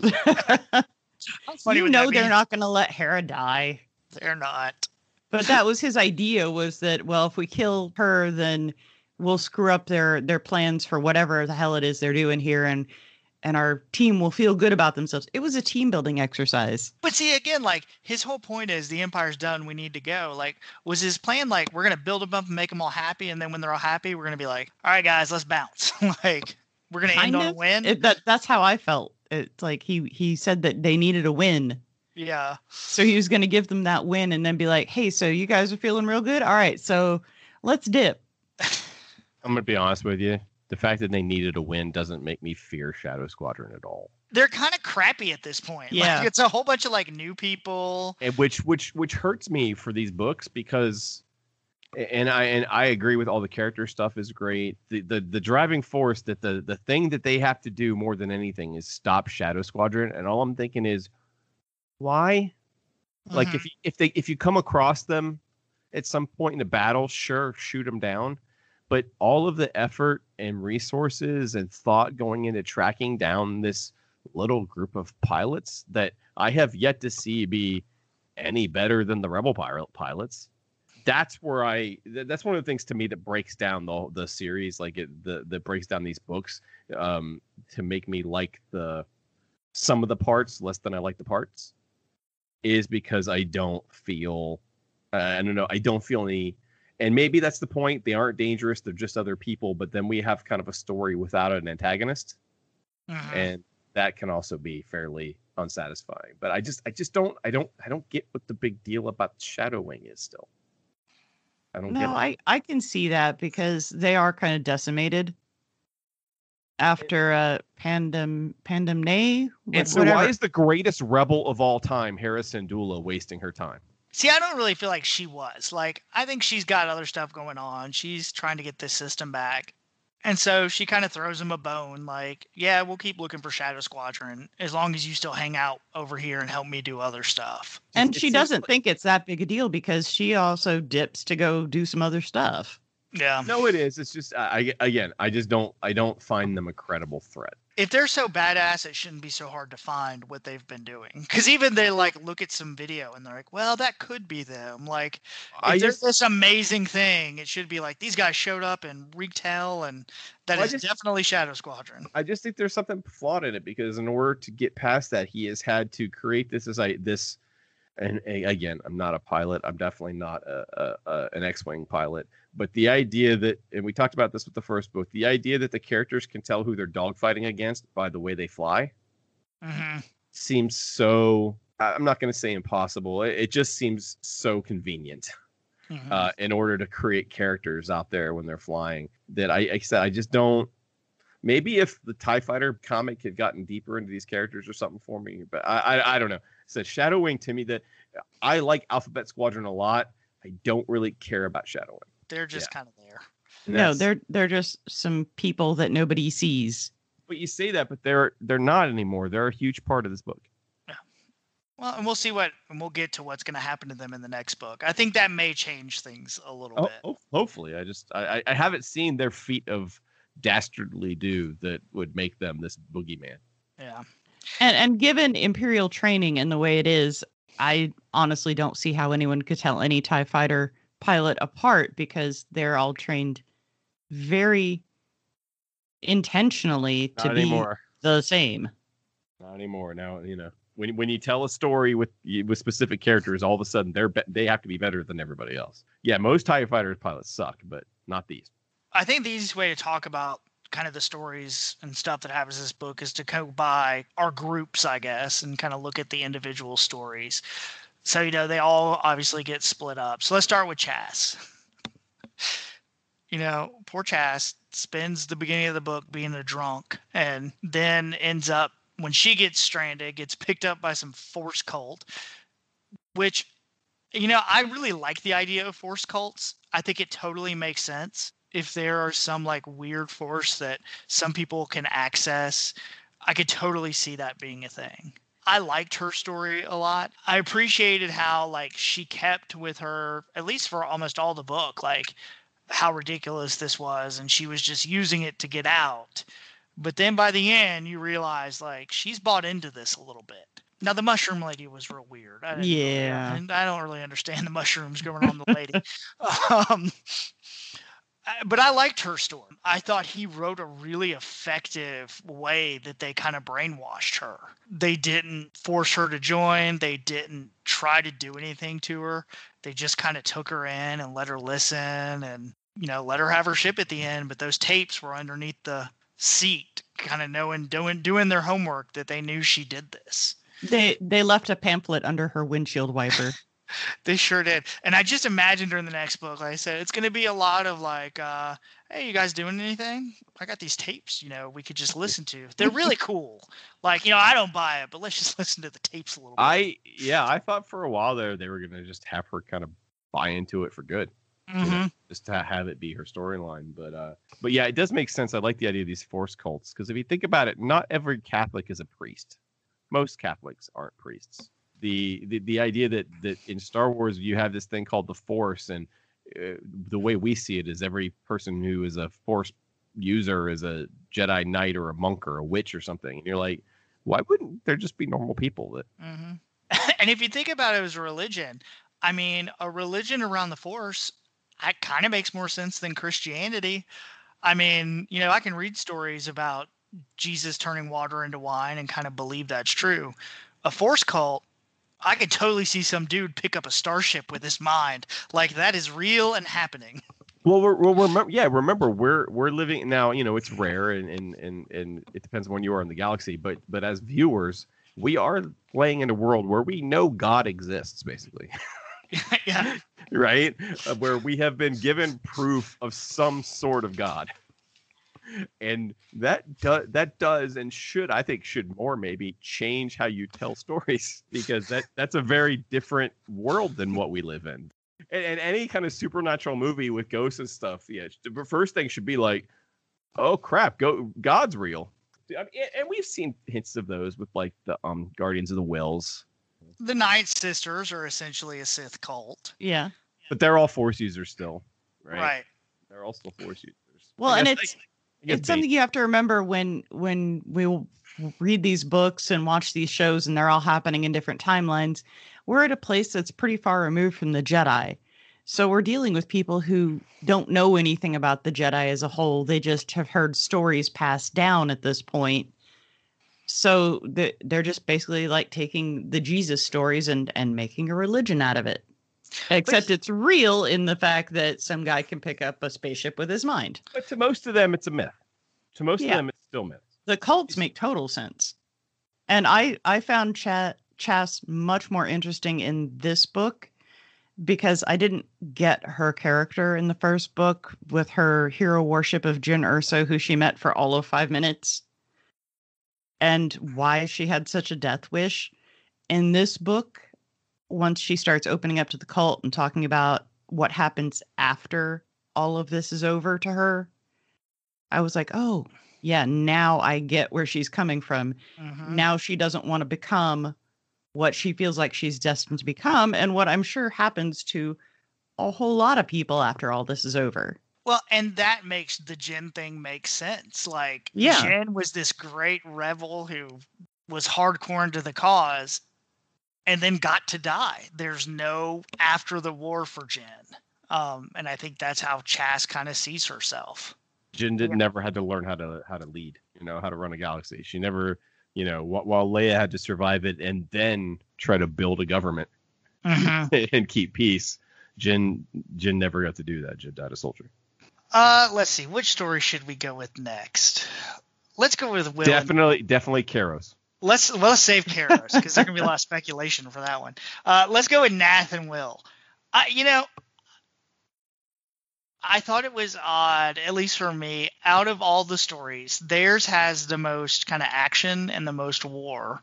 Funny you know they're be? not going to let Hera die. They're not. But that was his idea was that well if we kill her then we'll screw up their their plans for whatever the hell it is they're doing here and and our team will feel good about themselves. It was a team building exercise. But see, again, like his whole point is the Empire's done. We need to go. Like, was his plan like we're gonna build them up and make them all happy, and then when they're all happy, we're gonna be like, all right, guys, let's bounce. like, we're gonna end Kind on a win. It, that that's how I felt. It's like he he said that they needed a win. yeah. So he was going to give them that win and then be like, "Hey, so you guys are feeling real good? All right, so let's dip." I'm gonna be honest with you. The fact that they needed a win doesn't make me fear Shadow Squadron at all. They're kind of crappy at this point. Yeah. Like, it's a whole bunch of like new people. and which which which hurts me for these books because and I and I agree with all the character stuff is great. The the the driving force that the the thing that they have to do more than anything is stop Shadow Squadron. And all I'm thinking is, why? Like Mhm. if you, if they if you come across them at some point in a battle, sure, shoot them down. But all of the effort and resources and thought going into tracking down this little group of pilots that I have yet to see be any better than the rebel pilot pilots. That's where I. That's one of the things to me that breaks down the the series, like it the that breaks down these books, um, to make me like the some of the parts less than I like the parts, is because I don't feel. Uh, I don't know. I don't feel any. And maybe that's the point. They aren't dangerous. They're just other people. But then we have kind of a story without an antagonist Mhm. and that can also be fairly unsatisfying but i just i just don't i don't i don't get what the big deal about shadow wing is still i don't get No. I I can see that because they are kind of decimated after uh Pandem Pandem Nai and so why is the greatest rebel of all time Hera Syndulla wasting her time See, I don't really feel like she was. Like, I think she's got other stuff going on. She's trying to get this system back. And so she kind of throws him a bone like, yeah, we'll keep looking for Shadow Squadron as long as you still hang out over here and help me do other stuff. and It she doesn't like- think it's that big a deal because she also dips to go do some other stuff. Yeah. no it is it's just I, I again i just don't i don't find them a credible threat If they're so badass, it shouldn't be so hard to find what they've been doing. Because even they like look at some video and they're like, well, that could be them. Like, if i there's just this amazing thing, it should be like these guys showed up and wreaked hell, and that Well, is just- definitely Shadow Squadron. I just think there's something flawed in it because in order to get past that, he has had to create this as I this, and, again, I'm not a pilot. I'm definitely not a, a, a an X-wing pilot. But the idea that, and we talked about this with the first book, the idea that the characters can tell who they're dogfighting against by the way they fly hmm seems so. I'm not going to say impossible. It, it just seems so convenient hmm uh, in order to create characters out there when they're flying. That I, I said, I just don't. Maybe if the Tie Fighter comic had gotten deeper into these characters or something for me, but I, I, I don't know. So Shadow Wing to me that I like Alphabet Squadron a lot. I don't really care about Shadow Wing. They're just kind of there. And No, they're they're just some people that nobody sees. But you say that, but they're they're not anymore. They're a huge part of this book. Yeah. Well, and we'll see what, and we'll get to what's going to happen to them in the next book. I think that may change things a little Oh, bit. oh, hopefully, I just I, I- I haven't seen their feat of dastardly do that would make them this boogeyman. Yeah. And and given imperial training and the way it is, I honestly don't see how anyone could tell any TIE fighter pilot apart because they're all trained very intentionally to Not be anymore. the same. Not anymore. Now you know when when you tell a story with with specific characters, all of a sudden they're be- they have to be better than everybody else. Yeah, most Tie Fighter pilots suck, but not these. I think the easiest way to talk about kind of the stories and stuff that happens in this book is to go by our groups, I guess, and kind of look at the individual stories. So, you know, they all obviously get split up. So let's start with Chass. You know, poor Chass spends the beginning of the book being a drunk and then ends up when she gets stranded, gets picked up by some force cult, which you know, I really like the idea of force cults. I think it totally makes sense if there are some like weird force that some people can access. I could totally see that being a thing. I liked her story a lot. I appreciated how like she kept with her at least for almost all the book like how ridiculous this was and she was just using it to get out. But then by the end you realize like she's bought into this a little bit. Now the mushroom lady was real weird. I yeah, really, I don't really understand the mushrooms going on the lady. um, but I liked her story. I thought he wrote a really effective way that they kind of brainwashed her. They didn't force her to join. They didn't try to do anything to her. They just kind of took her in and let her listen and you know let her have her ship at the end. But those tapes were underneath the seat, kind of knowing doing doing their homework that they knew she did this. They they left a pamphlet under her windshield wiper. they sure did. And I just imagined during the next book, like I said, it's going to be a lot of like, uh, hey, you guys doing anything? I got these tapes, you know, we could just listen to. They're really cool. Like, you know, I don't buy it, but let's just listen to the tapes a little bit. I, yeah, I thought for a while there they were going to just have her kind of buy into it for good. Mm-hmm. You know, just to have it be her storyline. But uh, but yeah, it does make sense. I like the idea of these force cults because if you think about it, not every Catholic is a priest. Most Catholics aren't priests the, the idea that that in Star Wars you have this thing called the Force, and uh, the way we see it is every person who is a Force user is a Jedi Knight or a monk or a witch or something, and you're like, why wouldn't there just be normal people that? Mm-hmm. and if you think about it as a religion, I mean, a religion around the Force, that kind of makes more sense than Christianity. I mean, you know, I can read stories about Jesus turning water into wine and kind of believe that's true. A Force cult I could totally see some dude pick up a starship with his mind. Like that is real and happening. Well, we're, well, remember, yeah, remember we're we're living now. You know, it's rare and and and and it depends on when you are in the galaxy. But but as viewers, we are playing in a world where we know God exists, basically. yeah. right, uh, where we have been given proof of some sort of God and that do, that does and should I think should more maybe change how you tell stories because that that's a very different world than what we live in. And, and any kind of supernatural movie with ghosts and stuff, yeah, the first thing should be like, oh crap, go God's real. I mean, and we've seen hints of those with like the um Guardians of the Whills. The Night Sisters are essentially a Sith cult. Yeah. But they're all Force users still, right? Right. They're all still Force users. Well, and it's they- it's something you have to remember when when we read these books and watch these shows and they're all happening in different timelines we're at a place that's pretty far removed from the jedi. So we're dealing with people who don't know anything about the jedi as a whole. They just have heard stories passed down at this point. So they're just basically like taking the jesus stories and and making a religion out of it except it's real in the fact that some guy can pick up a spaceship with his mind But to most of them, it's a myth. To most Yeah. of them, it's still myth. the cults make total sense and i i found Cha- Chass much more interesting in this book because i didn't get her character in the first book with her hero worship of Jyn Erso who she met for all of five minutes and why she had such a death wish in this book once she starts opening up to the cult and talking about what happens after all of this is over to her i was like oh yeah, now I get where she's coming from. Mhm. Now she doesn't want to become what she feels like she's destined to become, and what I'm sure happens to a whole lot of people after all this is over. Well, and that makes the Jyn thing make sense. Like, Yeah. Jyn was this great rebel who was hardcore into the cause and then got to die. There's no after the war for Jyn. Um, and I think that's how Chass kind of sees herself. Jyn did Yeah. never had to learn how to how to lead, you know, how to run a galaxy. She never, you know, wh- while Leia had to survive it and then try to build a government and keep peace. Jyn Jyn never got to do that. Jyn died a soldier. Uh, let's see. Which story should we go with next? Let's go with Wyl. and- Definitely, definitely Kairos. Let's let's save Kairos because there's gonna be a lot of speculation for that one. Uh, let's go with Nath and Wyl. I, you know, I thought it was odd, at least for me, out of all the stories, theirs has the most kind of action and the most war.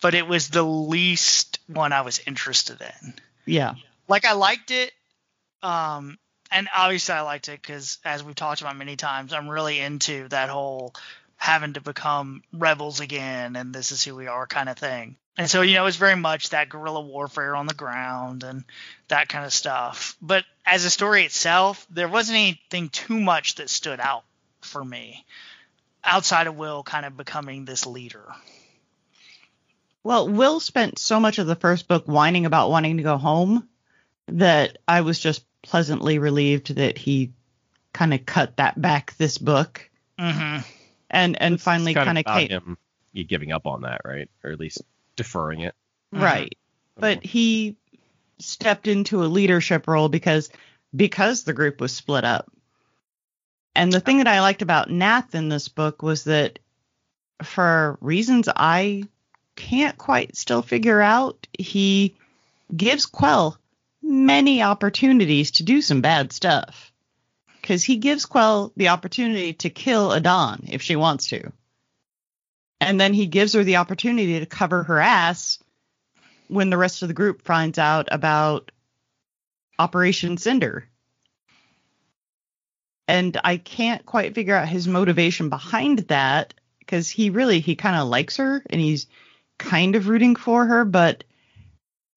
But it was the least one I was interested in. Yeah. Like I liked it um and obviously I liked it cuz as we've talked about many times, I'm really into that whole having to become rebels again and this is who we are kind of thing. And so, you know, it's very much that guerrilla warfare on the ground and that kind of stuff. But as a story itself, there wasn't anything too much that stood out for me outside of Wyl kind of becoming this leader. Well, Wyl spent so much of the first book whining about wanting to go home that I was just pleasantly relieved that he kind of cut that back this book. Mm-hmm and and finally kind of came him giving up on that, right? Or at least deferring it. Right. Mm-hmm. But he stepped into a leadership role because because the group was split up. And the thing that I liked about Nath in this book was that for reasons I can't quite still figure out, he gives Quell many opportunities to do some bad stuff because he gives Quell the opportunity to kill Adan if she wants to. And then he gives her the opportunity to cover her ass when the rest of the group finds out about Operation Cinder. And I can't quite figure out his motivation behind that because he really he kind of likes her and he's kind of rooting for her, but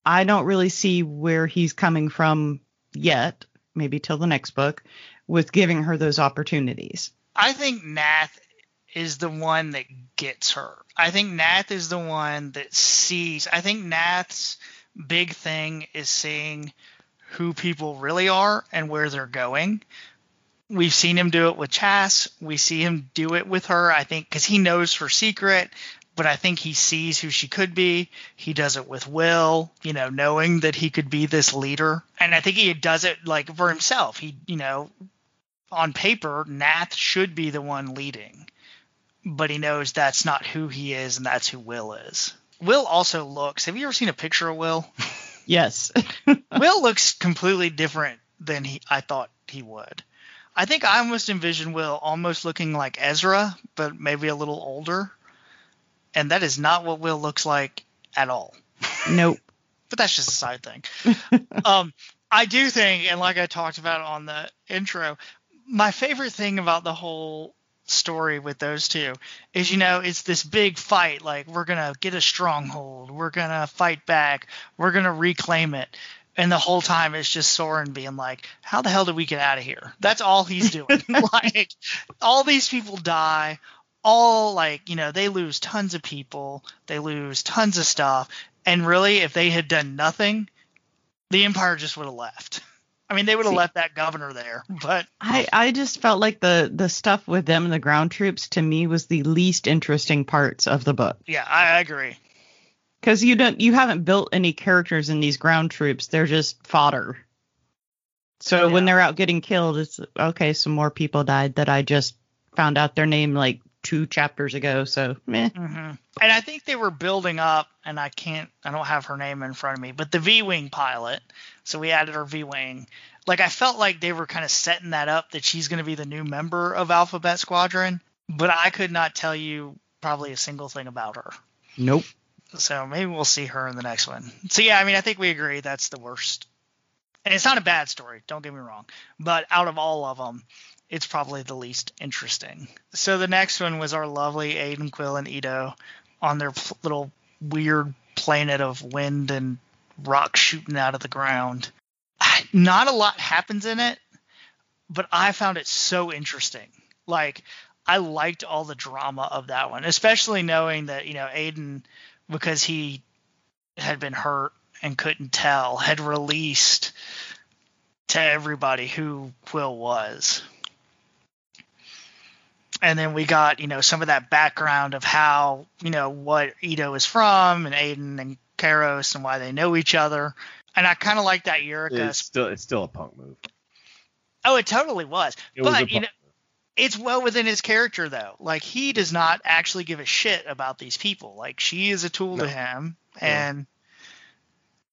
I don't really see where he's coming from yet. Maybe till the next book with giving her those opportunities. I think Nath is the one that gets her. I think Nath is the one that sees. I think Nath's big thing is seeing who people really are and where they're going. We've seen him do it with Chass. We see him do it with her, I think, because he knows her secret, but I think he sees who she could be. He does it with Wyl, you know, knowing that he could be this leader. And I think he does it like for himself. He, you know, on paper, Nath should be the one leading, but he knows that's not who he is and that's who Wyl is. Wyl also looks. Have you ever seen a picture of Wyl? Yes. Wyl looks completely different than he I thought he would. I think I almost envision Wyl almost looking like Ezra, but maybe a little older. And that is not what Wyl looks like at all. Nope. but that's just a side thing. um, I do think, and like I talked about on the intro, my favorite thing about the whole story with those two is you know it's this big fight like we're gonna get a stronghold we're gonna fight back we're gonna reclaim it. And the whole time it's just Soran being like how the hell did we get out of here? That's all he's doing. Like all these people die. All like you know they lose tons of people. They lose tons of stuff. And really if they had done nothing the empire just would have left I mean, they would have left that governor there, but I I just felt like the the stuff with them and the ground troops to me was the least interesting parts of the book. Yeah, I agree. Because you don't you haven't built any characters in these ground troops; they're just fodder. So yeah. when they're out getting killed, it's okay. Some more people died that I just found out their name like two chapters ago. So meh. Mm-hmm. And I think they were building up, and I can't, I don't have her name in front of me, but the V Wing pilot. So we added her V Wing. Like I felt like they were kind of setting that up that she's going to be the new member of Alphabet Squadron, but I could not tell you probably a single thing about her. Nope. So maybe we'll see her in the next one. So yeah, I mean, I think we agree that's the worst. And it's not a bad story, don't get me wrong, but out of all of them, it's probably the least interesting. So the next one was our lovely Adan Quell and IT-O on their little weird planet of wind and rock shooting out of the ground. Not a lot happens in it, but I found it so interesting. Like I liked all the drama of that one, especially knowing that, you know, Adan because he had been hurt and couldn't tell, had released to everybody who Quell was and then we got you know some of that background of how you know what IT-O is from and Adan and Kairos and why they know each other. And I kind of like that Yrica. It's still it's still a punk move. Oh, it totally was. It but was you know, it's well within his character though. Like he does not actually give a shit about these people. Like she is a tool no. to him, and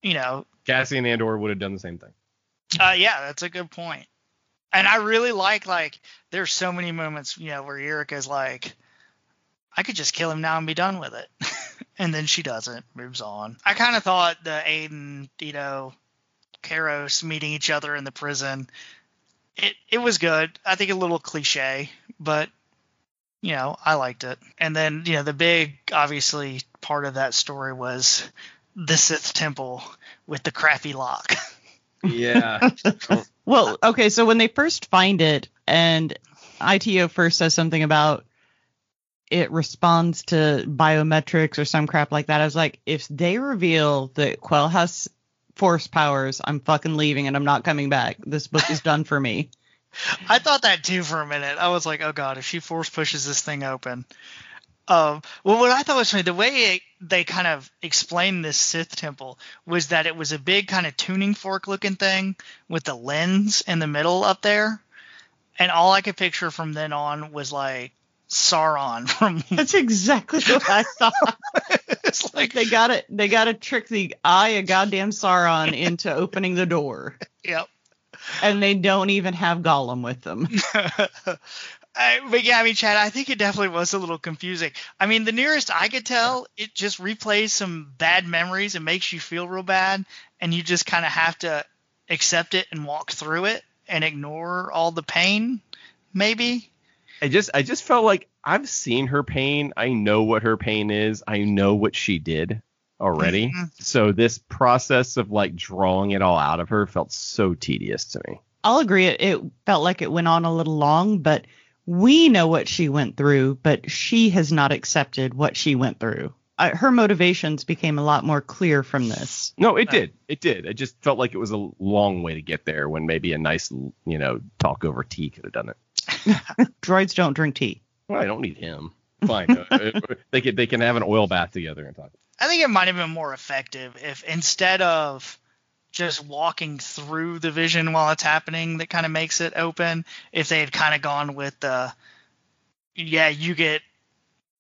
you know, Cassian Andor would have done the same thing. Uh, yeah, that's a good point. And I really like like there's so many moments, you know, where Yrica's like, I could just kill him now and be done with it. and then she doesn't, moves on. I kind of thought the Adan, you know, Kairos meeting each other in the prison, it it was good. I think a little cliche, but you know, I liked it. And then, you know, the big obviously part of that story was the Sith temple with the crappy lock. Yeah. Well, okay, so when they first find it and IT-O first says something about it responds to biometrics or some crap like that, I was like, if they reveal that Quell has force powers, I'm fucking leaving and I'm not coming back. This book is done for me. I thought that too for a minute. I was like, oh god, if she force pushes this thing open. Um, well, what I thought was funny, the way it, they kind of explained this Sith temple was that it was a big kind of tuning fork looking thing with the lens in the middle up there, and all I could picture from then on was like Sauron from. That's exactly what I thought. it's like they got it. They got to trick the eye of goddamn Sauron into opening the door, yep. and they don't even have Gollum with them. I, but yeah, I mean, Chad, I think it definitely was a little confusing. I mean, the nearest I could tell, it just replays some bad memories and makes you feel real bad, and you just kind of have to accept it and walk through it and ignore all the pain, maybe. I just I just felt like I've seen her pain. I know what her pain is. I know what she did already. Mhm. So this process of like drawing it all out of her felt so tedious to me. I'll agree. It, it felt like it went on a little long, but we know what she went through, but she has not accepted what she went through. I, her motivations became a lot more clear from this. No, it Uh, did. It did. It just felt like it was a long way to get there when maybe a nice, you know, talk over tea could have done it. Droids don't drink tea. Well, I don't need him. Fine. Uh, they can they can have an oil bath together and talk. I think it might have been more effective if instead of just walking through the vision while it's happening that kind of makes it open, if they had kind of gone with the, yeah, you get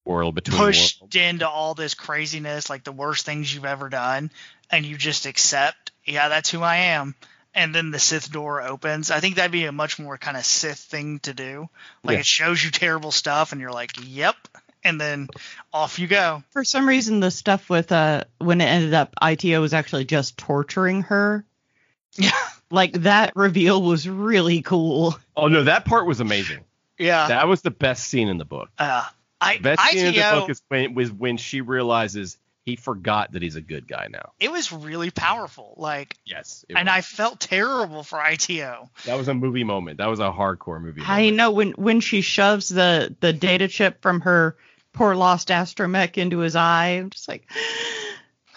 Oil between pushed worlds. into all this craziness, like the worst things you've ever done, and you just accept, yeah, that's who I am. And then the Sith door opens. I think that'd be a much more kind of Sith thing to do. Like Yeah. it shows you terrible stuff, and you're like, yep. And then off you go. For some reason, the stuff with uh when it ended up, IT-O was actually just torturing her. Yeah. Like that reveal was really cool. Oh no, that part was amazing. Yeah. That was the best scene in the book. Uh, I, The best scene in the IT-O, book is when was when she realizes he forgot that he's a good guy now. it was really powerful. Like, Yes. and was. I felt terrible for IT-O. that was a movie moment. That was a hardcore movie. I moment. know when when she shoves the the data chip from her poor lost astromech into his eye, I'm just like,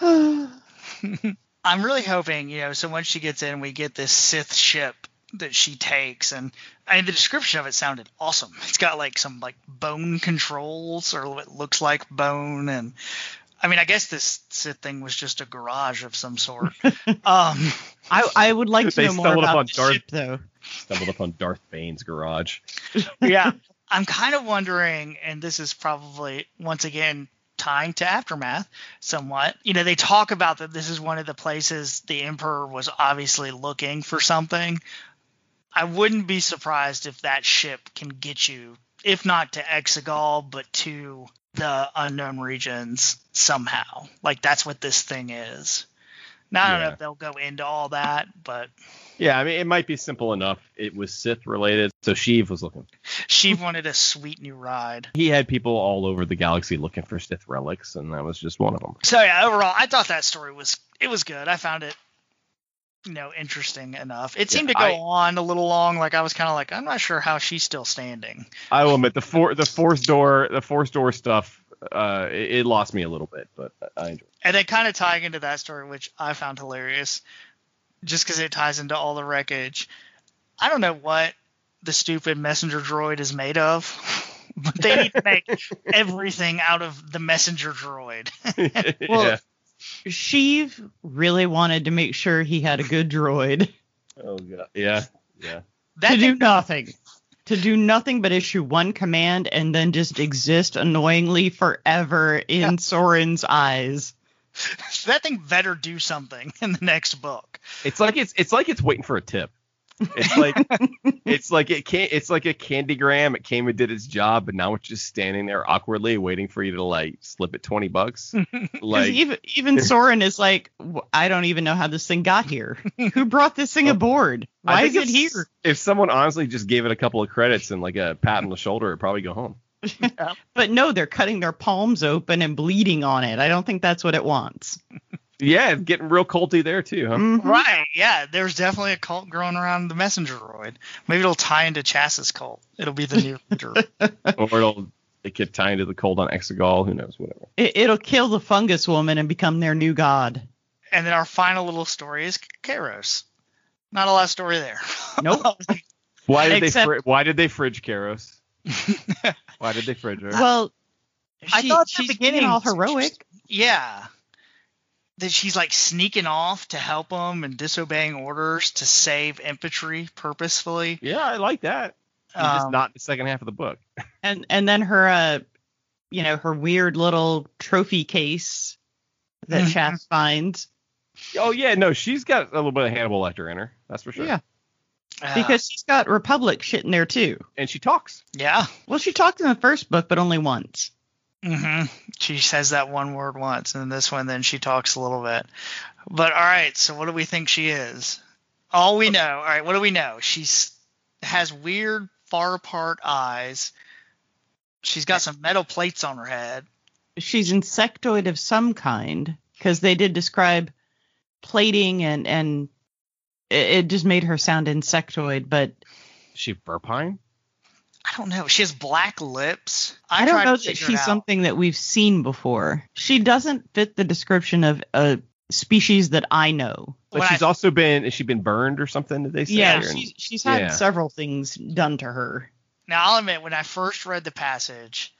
I'm really hoping, you know, so once she gets in, we get this Sith ship that she takes, and I mean, the description of it sounded awesome. It's got like some like bone controls, or what looks like bone, and I mean, I guess this Sith thing was just a garage of some sort. um, I I would like to They know more stumbled about the Darth- ship though. Stumbled upon Darth Bane's garage. yeah, I'm kind of wondering, and this is probably once again tying to aftermath somewhat. You know, they talk about that this is one of the places the emperor was obviously looking for something. I wouldn't be surprised if that ship can get you, if not to Exegol, but to the unknown regions somehow. Like that's what this thing is. Now I don't know if they'll go into all that, but Yeah, I mean it might be simple enough. It was Sith related, so Sheev was looking. she wanted a sweet new ride. He had people all over the galaxy looking for Sith relics, and that was just one of them. So yeah, overall, I thought that story was it was good. I found it, you know, interesting enough. It seemed Yeah, to go I- on a little long. Like I was kind of like, I'm not sure how she's still standing. I will admit the for the force door the force door stuff uh it, it lost me a little bit, but I enjoyed. it. And then kind of tying into that story, which I found hilarious, just because it ties into all the wreckage. I don't know what the stupid messenger droid is made of, but they need to make everything out of the messenger droid. Well, yeah. Sheev really wanted to make sure he had a good droid Oh god. Yeah. Yeah. That to do nothing. To do nothing but issue one command and then just exist annoyingly forever in Yeah. Soran's eyes. that thing better do something in the next book. It's like it's it's like it's waiting for a tip. It's like it's like it can't. It's like a candygram. It came and did its job, but now it's just standing there awkwardly waiting for you to like slip it twenty bucks. Like even even Soran is like, I don't even know how this thing got here. Who brought this thing aboard? Why is it if- here? If someone honestly just gave it a couple of credits and like a pat on the shoulder, it'd probably go home. But no, they're cutting their palms open and bleeding on it. I don't think that's what it wants. Yeah, it's getting real culty there too, huh? Mhm. Right. Yeah. There's definitely a cult growing around the messenger droid. Maybe it'll tie into Chass's cult. It'll be the new droid. or it'll it could tie into the cult on Exegol. Who knows? Whatever. It, it'll kill the fungus woman and become their new god. And then our final little story is Kairos. Not a lot of story there. Nope. Why did Except- they? Fri- why did they fridge Kairos? Why did they fridge her? Well, I thought at she's the beginning all heroic. Yeah. That she's like sneaking off to help them and disobeying orders to save infantry purposefully. yeah, I like that. It's just Um, not the second half of the book. and and then her uh you know her weird little trophy case that Mhm. Shaft finds Oh yeah, no, she's got a little bit of Hannibal Lecter in her. That's for sure. yeah uh, because she's got Republic shit in there too. and she talks. yeah. Well, she talked in the first book, but only once. Mm-hmm. She says that one word once, and in this one, then she talks a little bit. But all right, so what do we think she is? All we know. All right, what do we know? She's has weird, far apart eyes. She's got some metal plates on her head. She's insectoid of some kind because they did describe plating and and it, it just made her sound insectoid. But Is she Verpine? I don't know. She has black lips. I, don't know that she's something that we've seen before. She doesn't fit the description of a species that I know. But When she's I- also been. Has she been burned or something? Did they say? Yeah, she's she's had yeah. several things done to her. Now I'll admit, when I first read the passage,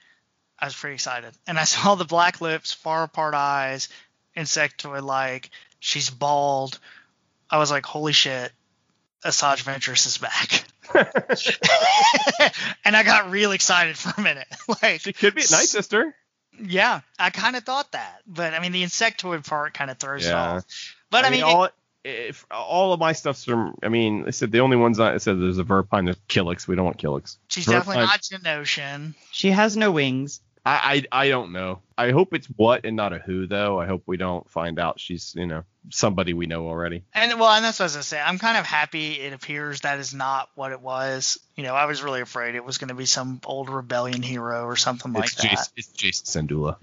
I was pretty excited, and I saw the black lips, far apart eyes, insectoid-like. She's bald. I was like, "Holy shit, Asajj Ventress is back!" and I got real excited for a minute. like, she could be a night sister. yeah, I kind of thought that, but I mean, the insectoid part kind of throws it Yeah. off. But I, mean, it- all if all of my stuff's from. I mean, I said the only ones I said there's a Verpine, there's Killiks. We don't want Killiks. she's Verpine- definitely not Geonosian. She has no wings. I, I I don't know. I hope it's what and not a who though. I hope we don't find out she's you know somebody we know already. And well, and that's what I was gonna say. I'm kind of happy it appears that is not what it was. You know, I was really afraid it was gonna be some old rebellion hero or something like it's that. Jacen. It's Jacen Syndulla.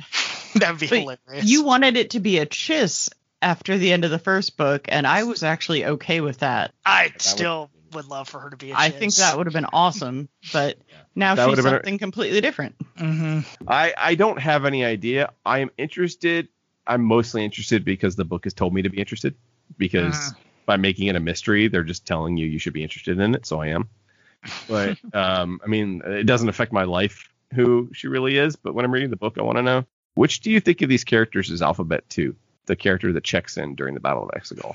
That'd be But hilarious. You wanted it to be a chiss after the end of the first book, and I was actually okay with that. I would- still would love for her to be. a I think that would have been awesome, but now That she's would've been something completely different. hmm I I don't have any idea. I am interested. I'm mostly interested because the book has told me to be interested. Because Uh-huh. by making it a mystery, they're just telling you you should be interested in it. So I am. But um, I mean, it doesn't affect my life who she really is. But when I'm reading the book, I want to know which do you think of these characters is Alphabet Two, the character that checks in during the Battle of Exegol.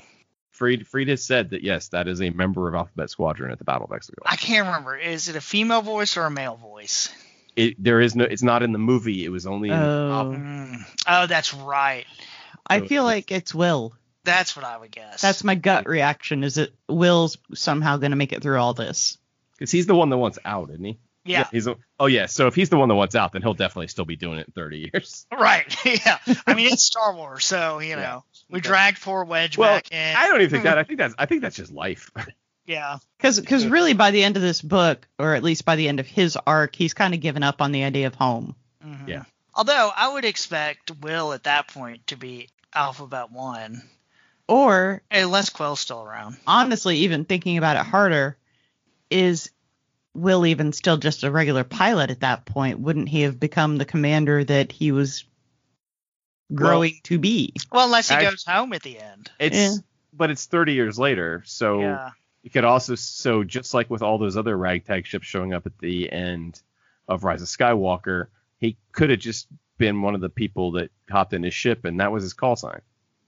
Freed Freed has said that yes, that is a member of Alphabet Squadron at the Battle of Exegol. I can't remember. Is it a female voice or a male voice? It, there is no. It's not in the movie. It was only in. Oh, Mm. Oh, that's right. I so feel it's- like it's Wyl. That's what I would guess. That's my gut reaction. Is it Wyl's somehow going to make it through all this? Because he's the one that wants out, isn't he? Yeah. He's a, oh yeah. So if he's the one that wants out, then he'll definitely still be doing it in 30 years. Right. yeah. I mean, it's Star Wars, so you know Yeah. we dragged poor Wedge Well, back in. I don't even think that. I think that's. I think that's just life. yeah. Because because really by the end of this book, or at least by the end of his arc, he's kind of given up on the idea of home. Mhm. Yeah. Although I would expect Wyl at that point to be Alphabet One, Or unless Quell's still around. honestly, even thinking about it harder, is Wyl even still just a regular pilot at that point? Wouldn't he have become the commander that he was growing to be? Well, unless he I- goes home at the end. It's Yeah. but it's 30 years later. So Yeah. you could also so just like with all those other ragtag ships showing up at the end of Rise of Skywalker, he could have just been one of the people that hopped in his ship and that was his call sign.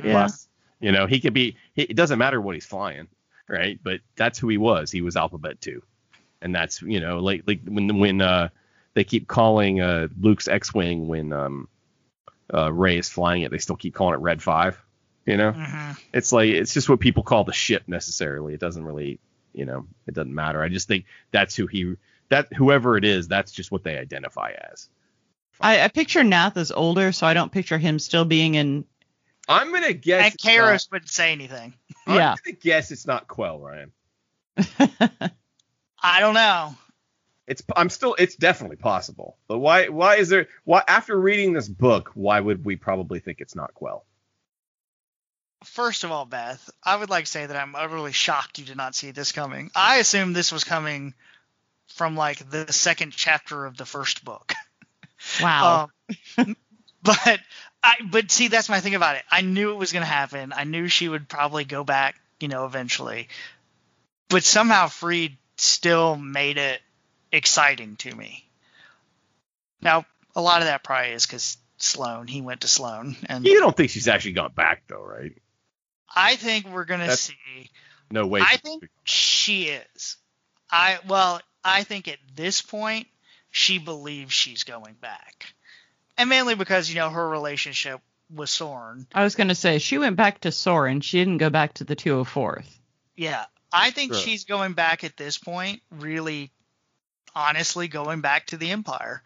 Yeah. Plus, you know, he could be. He, it doesn't matter what he's flying, right? But that's who he was. He was Alphabet Two, and that's you know, like like when when uh they keep calling uh Luke's X-wing when um uh Rey is flying it, they still keep calling it Red Five. You know, hmm it's like it's just what people call the ship necessarily. It doesn't really you know, it doesn't matter. I just think that's who he that whoever it is, that's just what they identify as. I, I picture Nath as older, so I don't picture him still being in. I'm gonna guess. And it's Kairos wouldn't say anything. Yeah. I'm gonna guess it's not Quell, Ryan. I don't know. It's I'm still it's definitely possible. But why why is there why after reading this book, why would we probably think it's not Quell? First of all, Beth, I would like to say that I'm utterly shocked you did not see this coming. I assumed this was coming from like the second chapter of the first book. wow. Um, but I but see that's my thing about it. I knew it was going to happen. I knew she would probably go back, you know, eventually. But somehow Freed still made it exciting to me. Now, a lot of that probably is cuz Sloane, he went to Sloane and You don't think she's actually gone back though, right? I think we're going to That's- see No way. I think she is. I well, I think at this point she believes she's going back, and mainly because you know her relationship with Soran. I was going to say she went back to Soran. She didn't go back to the 204th. Yeah, I think Sure. she's going back at this point. Really, honestly, going back to the Empire,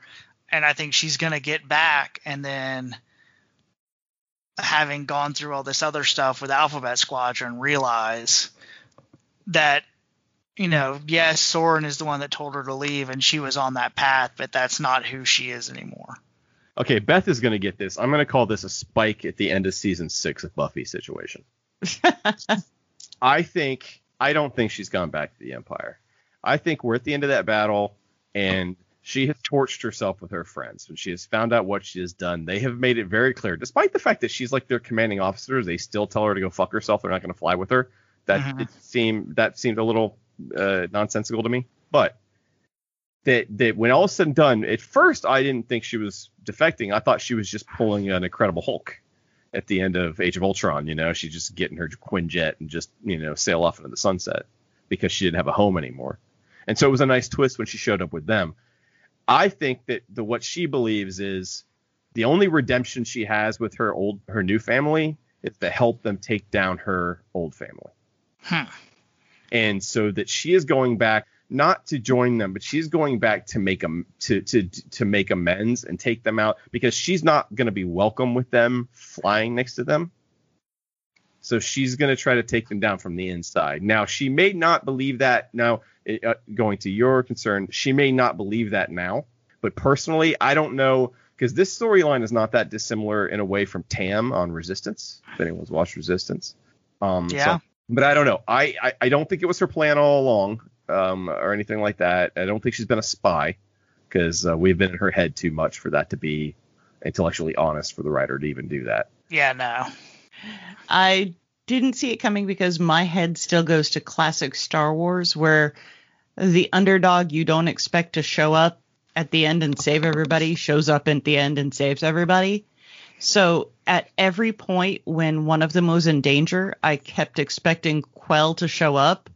and I think she's gonna get back, and then having gone through all this other stuff with Alphabet Squadron, realize that you know, yes, Soran is the one that told her to leave, and she was on that path, but that's not who she is anymore. Okay, Beth is gonna get this. I'm gonna call this a spike at the end of season six of Buffy situation. I think I don't think she's gone back to the Empire. I think we're at the end of that battle, and she has torched herself with her friends, and she has found out what she has done. They have made it very clear, despite the fact that she's like their commanding officer, they still tell her to go fuck herself. They're not going to fly with her. That Mhm. it seemed that seemed a little uh, nonsensical to me. But that that when all is said and done, at first I didn't think she was defecting. I thought she was just pulling an Incredible Hulk at the end of Age of Ultron. You know, she's just getting her Quinjet and just you know sail off into the sunset because she didn't have a home anymore. And so it was a nice twist when she showed up with them. I think that the what she believes is the only redemption she has with her old her new family is to help them take down her old family. Hmm. And so that she is going back not to join them, but she's going back to make them to to to make amends and take them out because she's not going to be welcome with them flying next to them. So she's going to try to take them down from the inside. Now she may not believe that. Now it, uh, going to your concern, she may not believe that now. But personally, I don't know because this storyline is not that dissimilar in a way from Tam on Resistance. If anyone's watched Resistance, um, so- Yeah. but I don't know. I, I I don't think it was her plan all along, um, or anything like that. I don't think she's been a spy because uh, we've been in her head too much for that to be intellectually honest for the writer to even do that. Yeah, no. I didn't see it coming because my head still goes to classic Star Wars, where the underdog you don't expect to show up at the end and save everybody shows up at the end and saves everybody. So at every point when one of them was in danger, I kept expecting Quell to show up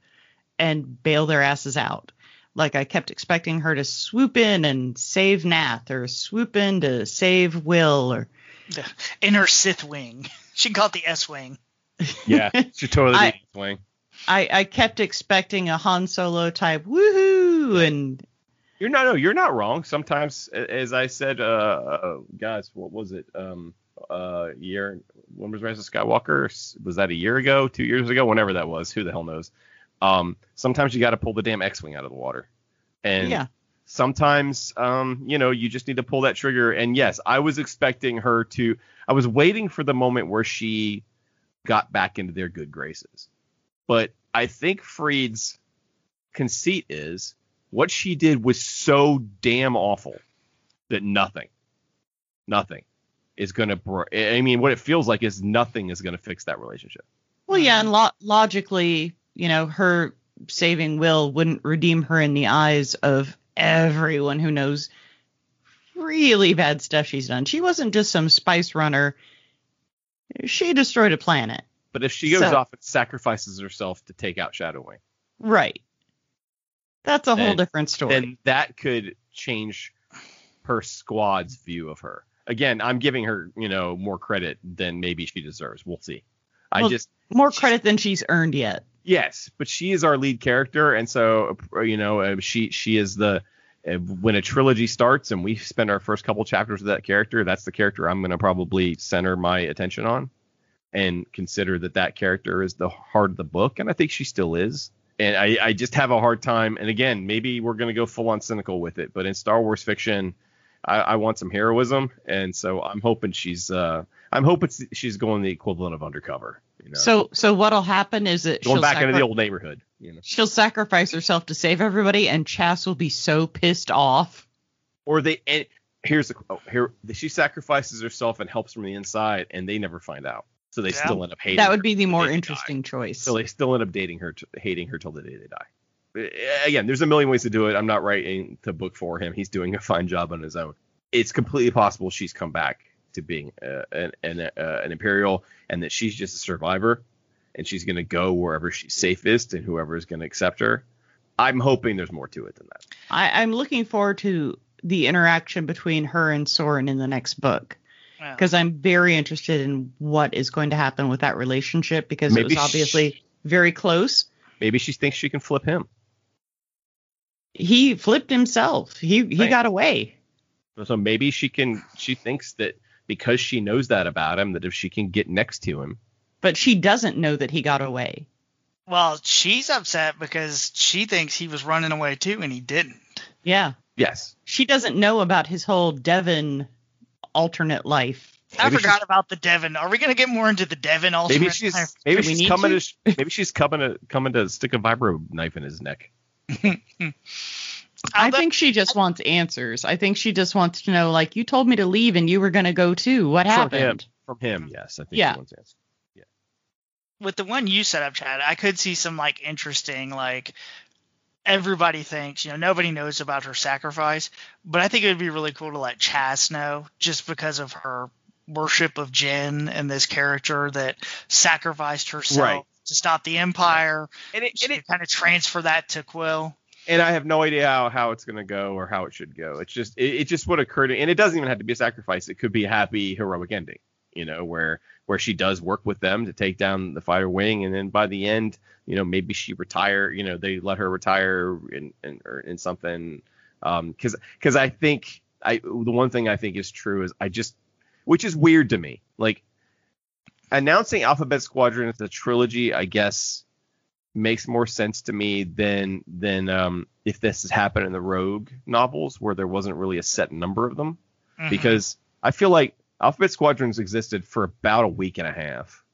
and bail their asses out. Like I kept expecting her to swoop in and save Nath or swoop in to save Wyl or In her Sith wing, she called the S wing. Yeah, she totally I- did swing. I, I kept expecting a Han Solo type woohoo and You're not no, you're not wrong. Sometimes, as I said, uh, uh guys, what was it? Um, uh, year when was Rise of Skywalker? Was that a year ago, two years ago, whenever that was? Who the hell knows? Um, sometimes you got to pull the damn X-wing out of the water, and yeah. sometimes um, you know you just need to pull that trigger. And yes i was expecting her to i was waiting for the moment where she got back into their good graces. But i think freed's conceit is what she did was so damn awful that nothing nothing is going to i mean what it feels like is nothing is going to fix that relationship. Well, yeah, and lo- logically, you know, her saving Wyl wouldn't redeem her in the eyes of everyone who knows really bad stuff she's done. She wasn't just some spice runner. She destroyed a planet. but if she goes So- off and sacrifices herself to take out shadow wing Right. That's a whole different story. then that could change her squad's view of her. Again, I'm giving her, you know, more credit than maybe she deserves. We'll see. I Well, just More credit than she's earned yet. Yes, but she is our lead character, and so uh, you know uh, she she is the uh, when a trilogy starts and we spend our first couple chapters with that character, that's the character I'm going to probably center my attention on and consider that that character is the heart of the book, and I think she still is. And I, I just have a hard time. And again, maybe we're going to go full on cynical with it, but in Star Wars fiction, I, I want some heroism, and so I'm hoping she's uh, I'm hoping she's going the equivalent of undercover. You know? So so what'll happen is that going she'll back sacri- into the old neighborhood. You know, she'll sacrifice herself to save everybody, and Chass will be so pissed off. or they and here's the oh, here she sacrifices herself and helps from the inside, and they never find out, so they Yeah. still end up hating. That would be the more interesting choice. So they still end up dating her, t- hating her till the day they die. Again, there's a million ways to do it. I'm not writing the book for him. He's doing a fine job on his own. It's completely possible she's come back to being uh, an an, uh, an imperial, and that she's just a survivor, and she's going to go wherever she's safest and whoever is going to accept her. I'm hoping there's more to it than that. I, I'm looking forward to the interaction between her and Soran in the next book Yeah. because I'm very interested in what is going to happen with that relationship because Maybe it was obviously sh- very close. Maybe she thinks she can flip him. He flipped himself. He he Right. got away. So maybe she can. She thinks that because she knows that about him, that if she can get next to him, But she doesn't know that he got away. Well, she's upset because she thinks he was running away too, and he didn't. Yeah. yes, She doesn't know about his whole Devon alternate life. I Maybe forgot about the Devon. Are we gonna get more into the Devon also? Maybe she's maybe she's coming to? to? maybe she's coming to coming to stick a vibro knife in his neck. I think she just wants answers. I think she just wants to know, like, you told me to leave and you were going to go too. What From him. happened? From him, yes, I think Yeah. she wants answers. with the one you set up, Chad, I could see some like interesting like everybody thinks, you know, nobody knows about her sacrifice, but I think it would be really cool to let Chass know just because of her worship of Jyn and this character that sacrificed herself Right. to stop the Empire. And it, and, it, kind of transfer that to Quell. And I have no idea how, how it's gonna go or how it should go. It's just it, it just would occur to, and it doesn't even have to be a sacrifice. It could be a happy heroic ending, you know, where where she does work with them to take down the fighter wing, and then by the end, you know, maybe she retire. You know, they let her retire in in, or in something. Um, because because I think I the one thing I think is true is I just which is weird to me. Like announcing Alphabet Squadron as a trilogy, I guess makes more sense to me than than um if this has happened in the Rogue novels where there wasn't really a set number of them Mhm. because I feel like Alphabet Squadrons existed for about a week and a half,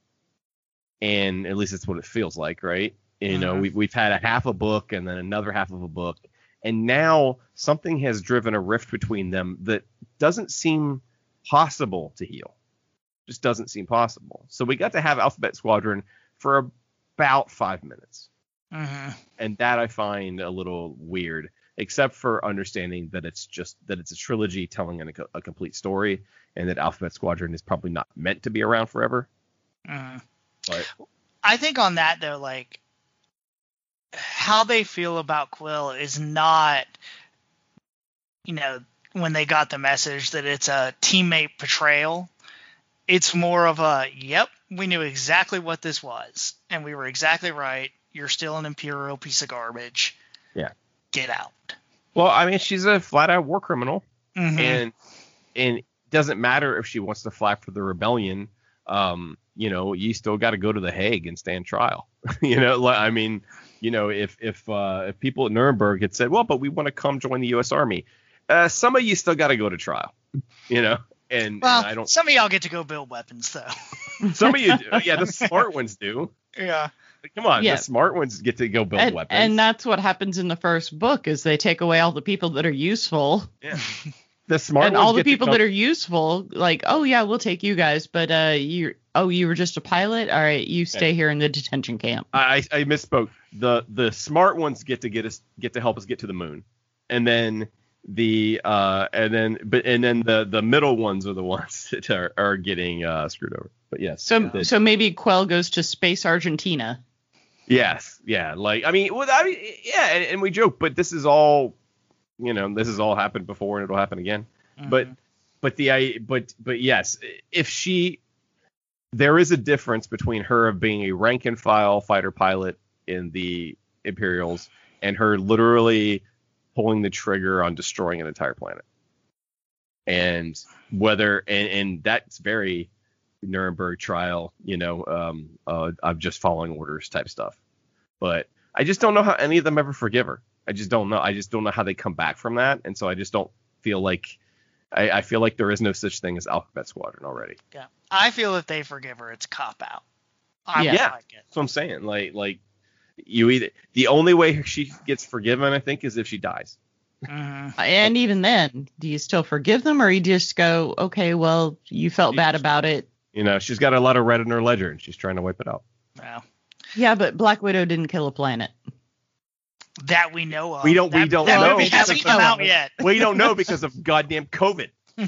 and at least that's what it feels like, right? You know, Mhm. we've we've had a half a book and then another half of a book, and now something has driven a rift between them that doesn't seem possible to heal. Just doesn't seem possible. So we got to have Alphabet Squadron for about five minutes Mhm. and that I find a little weird, except for understanding that it's just that it's a trilogy telling a, a complete story, and that Alphabet Squadron is probably not meant to be around forever. Mhm. But I think on that though, like how they feel about Quell is not, you know, when they got the message that it's a teammate betrayal. It's more of a, yep, we knew exactly what this was, and we were exactly right. You're still an imperial piece of garbage. Yeah. Get out. well, I mean, she's a flat out war criminal, Mhm. and and it doesn't matter if she wants to fly for the rebellion. Um, you know, you still got to go to the Hague and stand trial. you know, like I mean, you know, if if uh, if people at Nuremberg had said, well, but we want to come join the U.S. Army, uh, some of you still got to go to trial. You know, and, well, and I don't. some of y'all get to go build weapons though. Some of you, do. yeah, the smart ones do. yeah. Come on, Yeah. the smart ones get to go build And, weapons. and that's what happens in the first book is they take away all the people that are useful yeah. the smart and ones all the get people come- that are useful like oh yeah we'll take you guys but uh you oh you were just a pilot all right you stay here in the detention camp I, I I misspoke. The the smart ones get to get us get to help us get to the moon, and then the uh and then but and then the the middle ones are the ones that are, are getting uh screwed over. But yes. so so maybe quell goes to space argentina yes, yeah. Like I mean, well, I mean, yeah, and, and we joke, but this is all, you know, this has all happened before, and it'll happen again. But Mhm. but the I but but yes, if she there is a difference between her of being a rank and file fighter pilot in the Imperials and her literally pulling the trigger on destroying an entire planet. And whether and, and that's very Nuremberg trial, you know, um, uh, I'm just following orders type stuff. But I just don't know how any of them ever forgive her. I just don't know. I just don't know how they come back from that, and so I just don't feel like I, I feel like there is no such thing as Alphabet Squadron already. Yeah. I feel if they forgive her, it's cop out. I Yeah. would Yeah. like it. That's what I'm saying. Like like you either the only way she gets forgiven, I think, is if she dies. Mhm. And even then, do you still forgive them or you just go, okay, well, you felt bad about it? You know, she's got a lot of red in her ledger, and she's trying to wipe it out. Yeah. Yeah, but Black Widow didn't kill a planet. That we know of. We don't- we don't that know movie because hasn't of come out COVID. yet. We don't know because of goddamn COVID.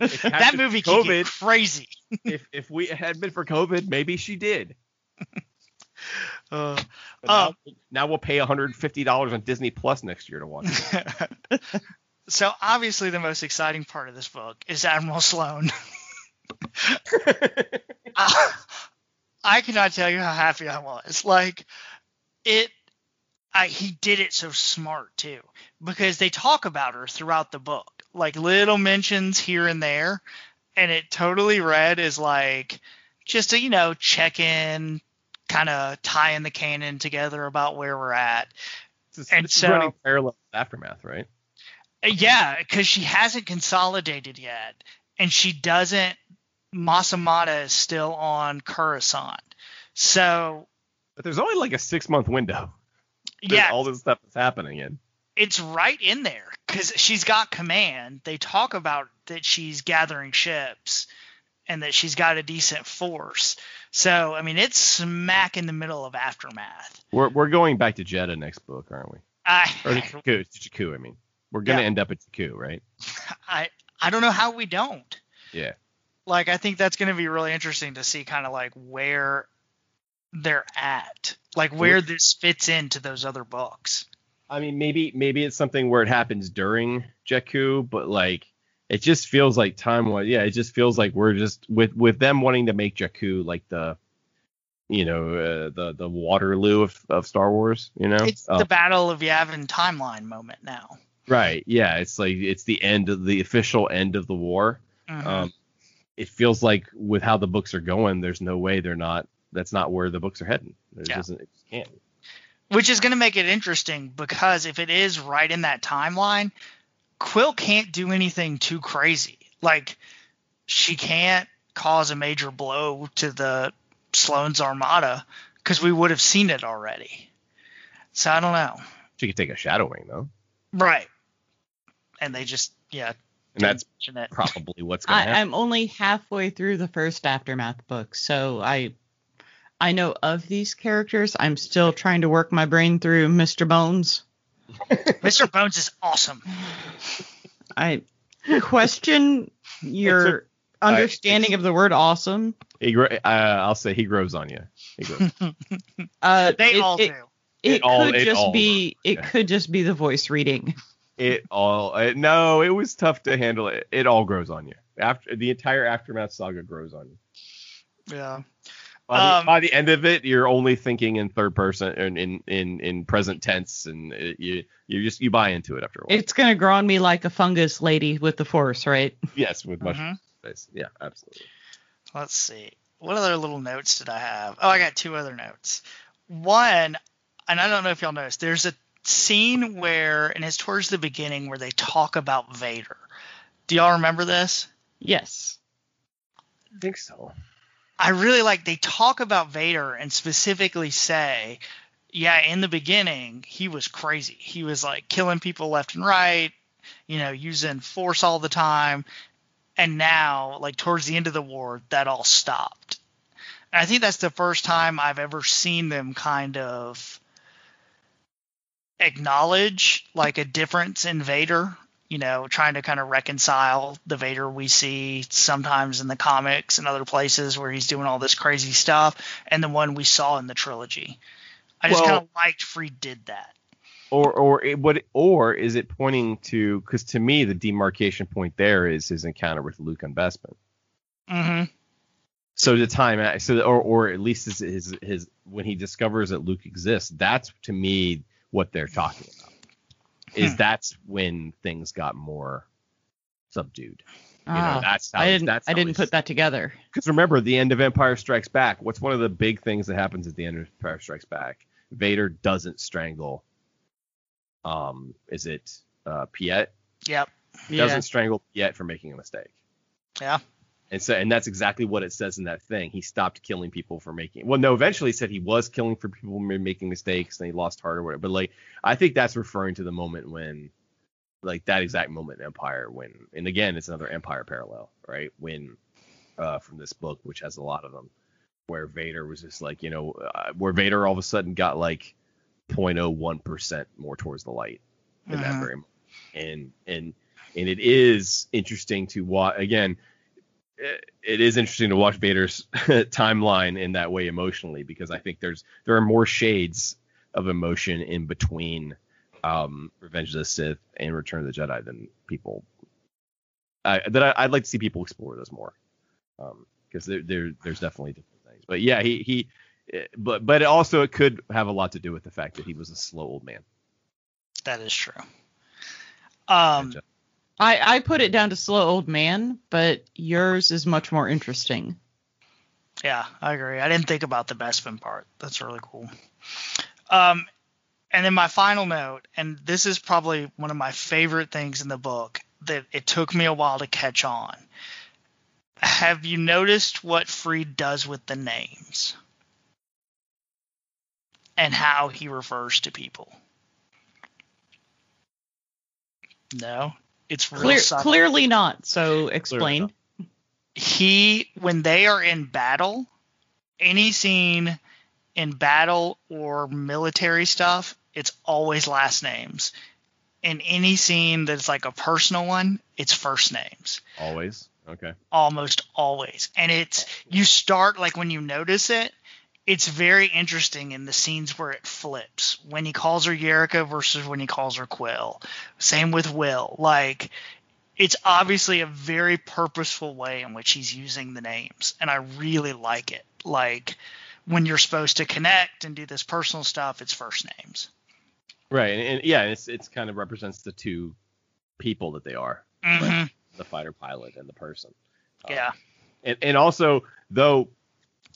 If it had that movie COVID, crazy. if if we had been for COVID, maybe she did. Uh, But Um, now, now we'll pay 150 dollars on Disney Plus next year to watch. it. so obviously the most exciting part of this book is Admiral Sloane. I, I cannot tell you how happy I was. Like it I he did it so smart too because they talk about her throughout the book. Like little mentions here and there and it totally read as like just a, you know, check in kind of tying the canon together about where we're at. It's, And it's so- running parallel with aftermath, right? Yeah, because she hasn't consolidated yet, and she doesn't. Mas Amedda is still on Coruscant, so But there's only like a six month window. yeah, all this stuff is happening in. it's right in there because she's got command. They talk about that she's gathering ships, and that she's got a decent force. So I mean, it's smack in the middle of aftermath. We're we're going back to Jeddah next book, aren't we? I Or Jakku, Jakku, I mean. We're gonna Yeah. end up at Jakku, right? I I don't know how we don't. Yeah. like I think that's going to be really interesting to see kind of like where they're at, like where this fits into those other books. I mean, maybe maybe it's something where it happens during Jakku, but like it just feels like time was yeah, it just feels like we're just with with them wanting to make Jakku like the you know uh, the the Waterloo of, of Star Wars, you know. It's Uh, the Battle of Yavin timeline moment now. right, yeah, it's like it's the end of the official end of the war. Mhm. Um, it feels like with how the books are going, there's no way they're not. That's not where the books are heading. It Yeah. doesn't. It can't. Which is going to make it interesting because if it is right in that timeline, Quell can't do anything too crazy. Like she can't cause a major blow to the Sloane's Armada because we would have seen it already. So I don't know. She could take a Shadow Wing though, Right. And they just yeah. and that's didn't it. probably what's going to happen. I'm only halfway through the first aftermath book, so I I know of these characters. I'm still trying to work my brain through Mr. Bones. Mr. Bones is awesome. I question your understanding of the word awesome. He, gro- uh, I'll say he grows on you. He grows. Uh, They it, all it, do. It, It all- could it just all be it yeah. could just be the voice reading. it all. It, no, it was tough to handle. It, it all grows on you. After the entire aftermath saga grows on you. Yeah. By the, Um, by the end of it, you're only thinking in third person and in in in present tense, and it, you you just you buy into it after a while. It's gonna grow on me like a fungus lady with the force, right? yes, with much Mhm. space. Yeah, absolutely. Let's see. What other little notes did I have? Oh, I got two other notes. One, and I don't know if y'all noticed, there's a scene where, and it's towards the beginning, where they talk about Vader. Do y'all remember this? Yes. I think so. I really like they talk about Vader and specifically say, yeah, in the beginning, he was crazy. He was like killing people left and right, you know, using force all the time. And now, like towards the end of the war, that all stopped. And I think that's the first time I've ever seen them kind of acknowledge like a difference in Vader, you know, trying to kind of reconcile the Vader we see sometimes in the comics and other places where he's doing all this crazy stuff and the one we saw in the trilogy. I just Well- kind of liked Freed did that. Or or it, what? Or is it pointing to? Because to me, the demarcation point there is his encounter with Luke on Bespin. Mm-hmm. So the time, so or or at least his his, his when he discovers that Luke exists, that's to me what they're talking about. Is Hmm. that's when things got more subdued. You know, Ah, that's how I didn't. that's I didn't put that together. because remember the end of Empire Strikes Back. What's one of the big things that happens at the end of Empire Strikes Back? Vader doesn't strangle. Um, is it uh, Piett? Yep. He yeah. Doesn't strangle Piett for making a mistake. Yeah. And so, and that's exactly what it says in that thing. He stopped killing people for making. Well, no, eventually he said he was killing for people making mistakes and he lost heart or whatever. But like, I think that's referring to the moment when, like that exact moment in Empire when, and again, it's another Empire parallel, right? When, uh, from this book, which has a lot of them, where Vader was just like, you know, uh, where Vader all of a sudden got like 0.01 percent more towards the light in that Mhm. very moment. And and and it is interesting to watch again it- it is interesting to watch Vader's timeline in that way emotionally because I think there's there are more shades of emotion in between um, Revenge of the Sith and Return of the Jedi than people I that I, I'd like to see people explore those more because there, there there's definitely different things. But yeah, he he but but it also it could have a lot to do with the fact that he was a slow old man. That is true. Um. I I put it down to slow old man, but yours is much more interesting. Yeah, I agree. I didn't think about the Bespin part. That's really cool. Um, and then my final note, and this is probably one of my favorite things in the book that it took me a while to catch on. Have you noticed what Freed does with the names and how he refers to people? No, it's real Clear, subtle clearly not. So explain. not. he when they are in battle any scene in battle or military stuff it's always last names in any scene that's like a personal one it's first names Always okay. almost always and it's you start like when you notice it it's very interesting in the scenes where it flips when he calls her Yrica versus when he calls her Quell. Same with Wyl. Like it's obviously a very purposeful way in which he's using the names, and I really like it. Like when you're supposed to connect and do this personal stuff, it's first names. Right, and, and yeah, it's it's kind of represents the two people that they are, Mhm. the fighter pilot and the person. Um, Yeah. and and also though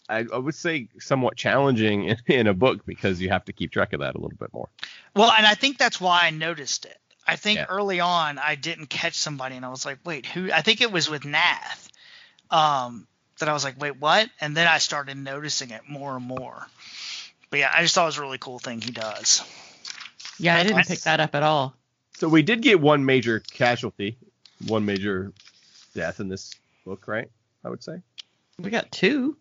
I, I would say somewhat challenging in, in a book because you have to keep track of that a little bit more. Well, and I think that's why I noticed it. I think Yeah. early on I didn't catch somebody, and I was like, "Wait, who?" I think it was with Nath. Um, that I was like, "Wait, what?" And then I started noticing it more and more. But yeah, I just thought it was a really cool thing he does. Yeah, I didn't That's- pick that up at all. So we did get one major casualty, one major death in this book, right? I would say We got two.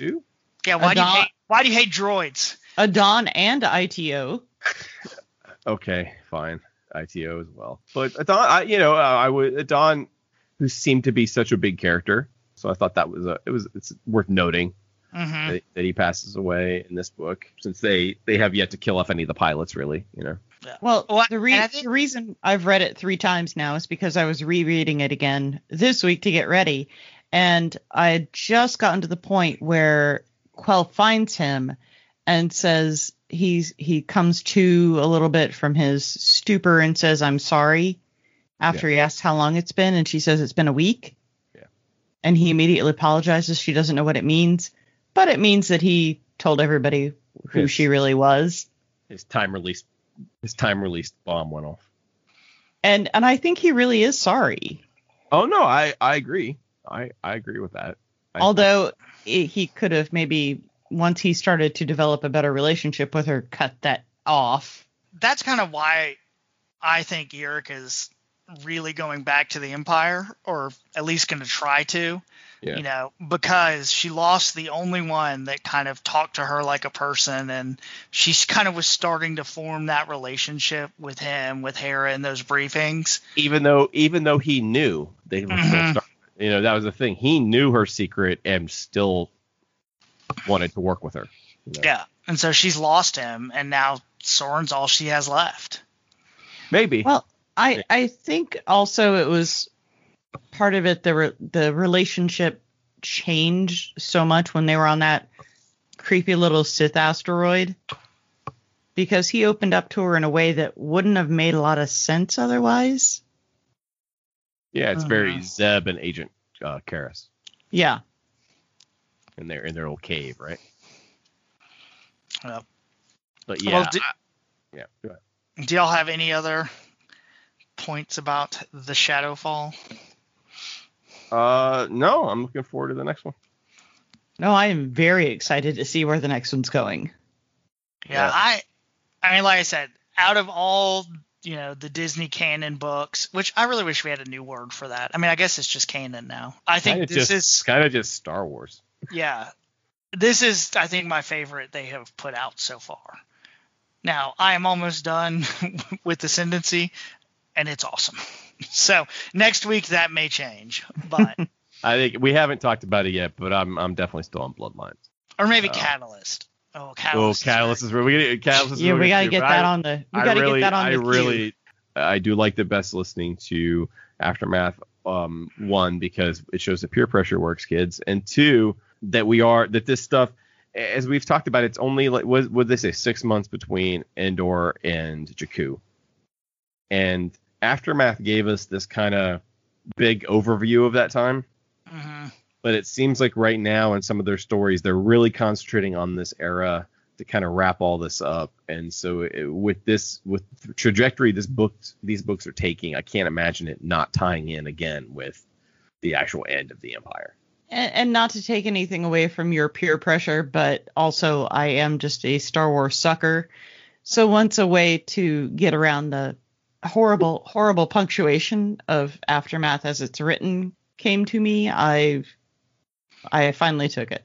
Two. Yeah, why do you hate, why do you hate droids? Adan and IT-O. Okay, fine. IT-O as well, but Adan, I, you know, uh, I would Adan, who seemed to be such a big character, so I thought that was a it was it's worth noting hmm that, that he passes away in this book since they they have yet to kill off any of the pilots really, you know. Well, Well, the, re- think- the reason I've read it three times now is because I was rereading it again this week to get ready. And I had just gotten to the point where Quell finds him and says he's he comes to a little bit from his stupor and says, I'm sorry. After he asks how long it's been, and she says it's been a week. Yeah. And he immediately apologizes. She doesn't know what it means, but it means that he told everybody who Yes. she really was. His time released his time released bomb went off. and and I think he really is sorry. Oh no, I I agree. I I agree with that. I- Although i he could have maybe once he started to develop a better relationship with her, cut that off. That's kind of why I think Yrica is really going back to the Empire, or at least going to try to. Yeah. You know, because she lost the only one that kind of talked to her like a person, and she kind of was starting to form that relationship with him, with Hera in those briefings. even though even though he knew they were still Mhm. start, you know that was the thing. He knew her secret and still wanted to work with her. you know. Yeah. And so she's lost him, and now Soran's all she has left. Maybe. Well, I I think also it was part of it the re- the relationship changed so much when they were on that creepy little Sith asteroid because he opened up to her in a way that wouldn't have made a lot of sense otherwise. Yeah, it's very Uh-huh. Zeb and Agent uh, Kallus Yeah. in their in their old cave, right? Yep. But Well, yeah, I- yeah. Go ahead. Do y'all have any other points about the Shadowfall? Uh, no, I'm looking forward to the next one. No, I am very excited to see where the next one's going. Yeah, Yeah. I I mean like I said, out of all you know the Disney canon books, which I really wish we had a new word for that. I mean, I guess it's just canon now. I think Kinda this just, is kind of just Star Wars. yeah, this is I think my favorite they have put out so far. Now I am almost done with Ascendancy, and it's awesome. So next week that may change, but I think we haven't talked about it yet, but I'm I'm definitely still on Bloodlines. or maybe Oh. Catalyst. Oh, Oh, Catalyst. is Catalyst is really we Catalyst is yeah, we got to good, get that I- on the. We I got to really, get that on I the. queue. really, I do like the best listening to Aftermath. Um, one because it shows that peer pressure works, kids, and two that we are that this stuff, as we've talked about, it's only like what would they say six months between Endor and Jakku, and Aftermath gave us this kind of big overview of that time Mhm. But it seems like right now in some of their stories they're really concentrating on this era to kind of wrap all this up and so it, with this with the trajectory this book these books are taking i can't imagine it not tying in again with the actual end of the empire and, and not to take anything away from your peer pressure, but also I am just a Star Wars sucker. So once a way to get around the horrible, horrible punctuation of Aftermath as it's written came to me, I I finally took it.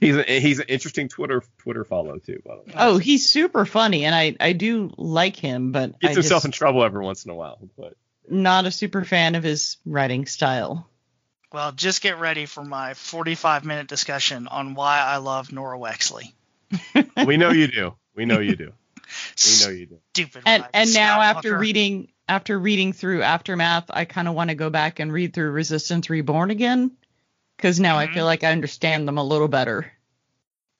he's a, he's an interesting twitter twitter follow too by the way Oh, he's super funny, and I I do like him, but gets I himself just in trouble every once in a while but not a super fan of his writing style. Well, just get ready for my 45 minute discussion on why I love Norra Wexley. we know you do we know you do we know you do Stupid. and and now after Skywalker. reading after reading through aftermath i kind of want to go back and read through resistance reborn again because now i Mhm. feel like i understand them a little better.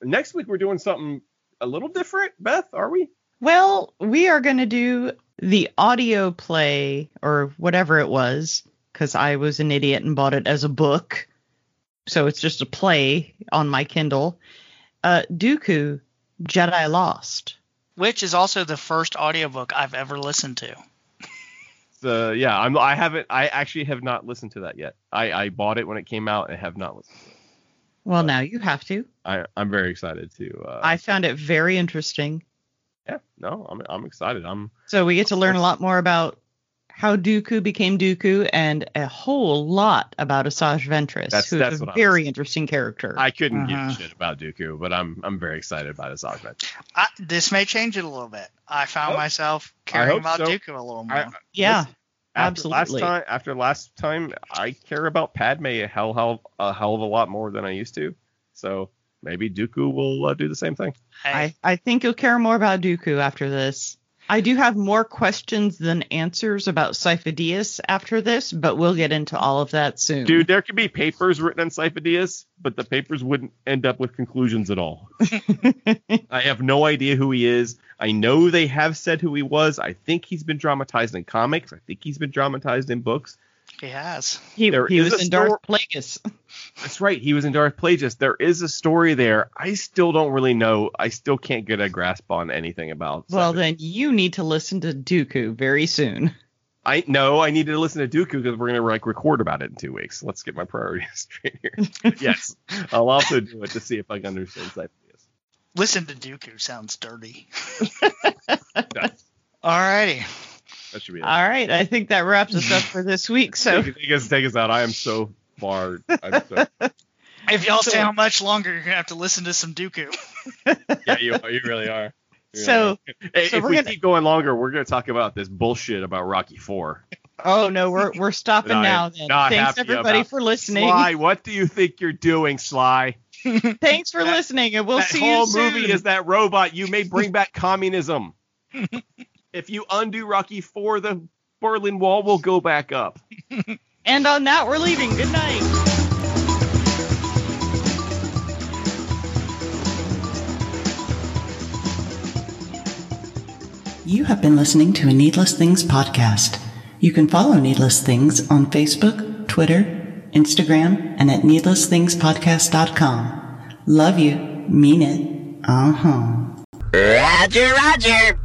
Next week we're doing something a little different beth are we? Well we are going to do the audio play or whatever it was because i was an idiot and bought it as a book. So it's just a play on my kindle. Uh dooku jedi lost. Which is also the first audiobook I've ever listened to. The yeah i'm i haven't i actually have not listened to that yet. I i bought it when it came out and have not listened to it. Well now you have to. I i'm very excited to uh i found it very interesting. Yeah no i'm i'm excited. I'm So we get to learn a lot more about how Dooku became Dooku and a whole lot about Asajj Ventress, That's- who's that's a what I very interesting character. i couldn't give a Uh-huh. shit about dooku but i'm i'm very excited about his augment I, this may change it a little bit. I found Oh, myself caring about so. Dooku a little more. I, yeah, listen, after absolutely. last time after last time i care about padme a hell hell a hell of a lot more than i used to so maybe dooku will uh, do the same thing I, I think you'll care more about Dooku after this. I do have more questions than answers about Sifo-Dyas after this, but we'll get into all of that soon. dude there could be papers written on Sifo-Dyas, but the papers wouldn't end up with conclusions at all I have no idea who he is. I know they have said who he was. I think he's been dramatized in comics. I think he's been dramatized in books. He has. he there he is was a in Darth stor- Plagueis. That's right. He was in Darth Plagueis. There is a story there. I still don't really know. I still can't get a grasp on anything about. Well, Simon. then you need to listen to Dooku very soon. I know I need to listen to Dooku because we're gonna like record about it in two weeks. Let's get my priorities straight here. yes, I'll also do it to see if I can understand Sifo-Dyas. Listen to Dooku sounds dirty. That, Alrighty. That should be it. All right, I think that wraps us up for this week. So take, take us, take us out. I am so far. I'm so, If y'all So- stay on much longer, you're gonna have to listen to some Dooku. yeah, you, you really are. You really So- are. Hey, so if we're gonna- keep going longer, we're gonna talk about this bullshit about Rocky Four. Oh no, we're we're stopping That I am now. Then thanks everybody for listening. Sly, what do you think you're doing, Sly? Thanks for That- listening, and we'll see whole you soon. movie is that robot. You may bring back communism if you undo Rocky Four, the Berlin Wall will go back up. and on that, we're leaving. Good night. You have been listening to a Needless Things podcast. You can follow Needless Things on Facebook, Twitter, Instagram, and at needlessthingspodcast.com. Love you. Mean it. Uh huh. Roger, roger.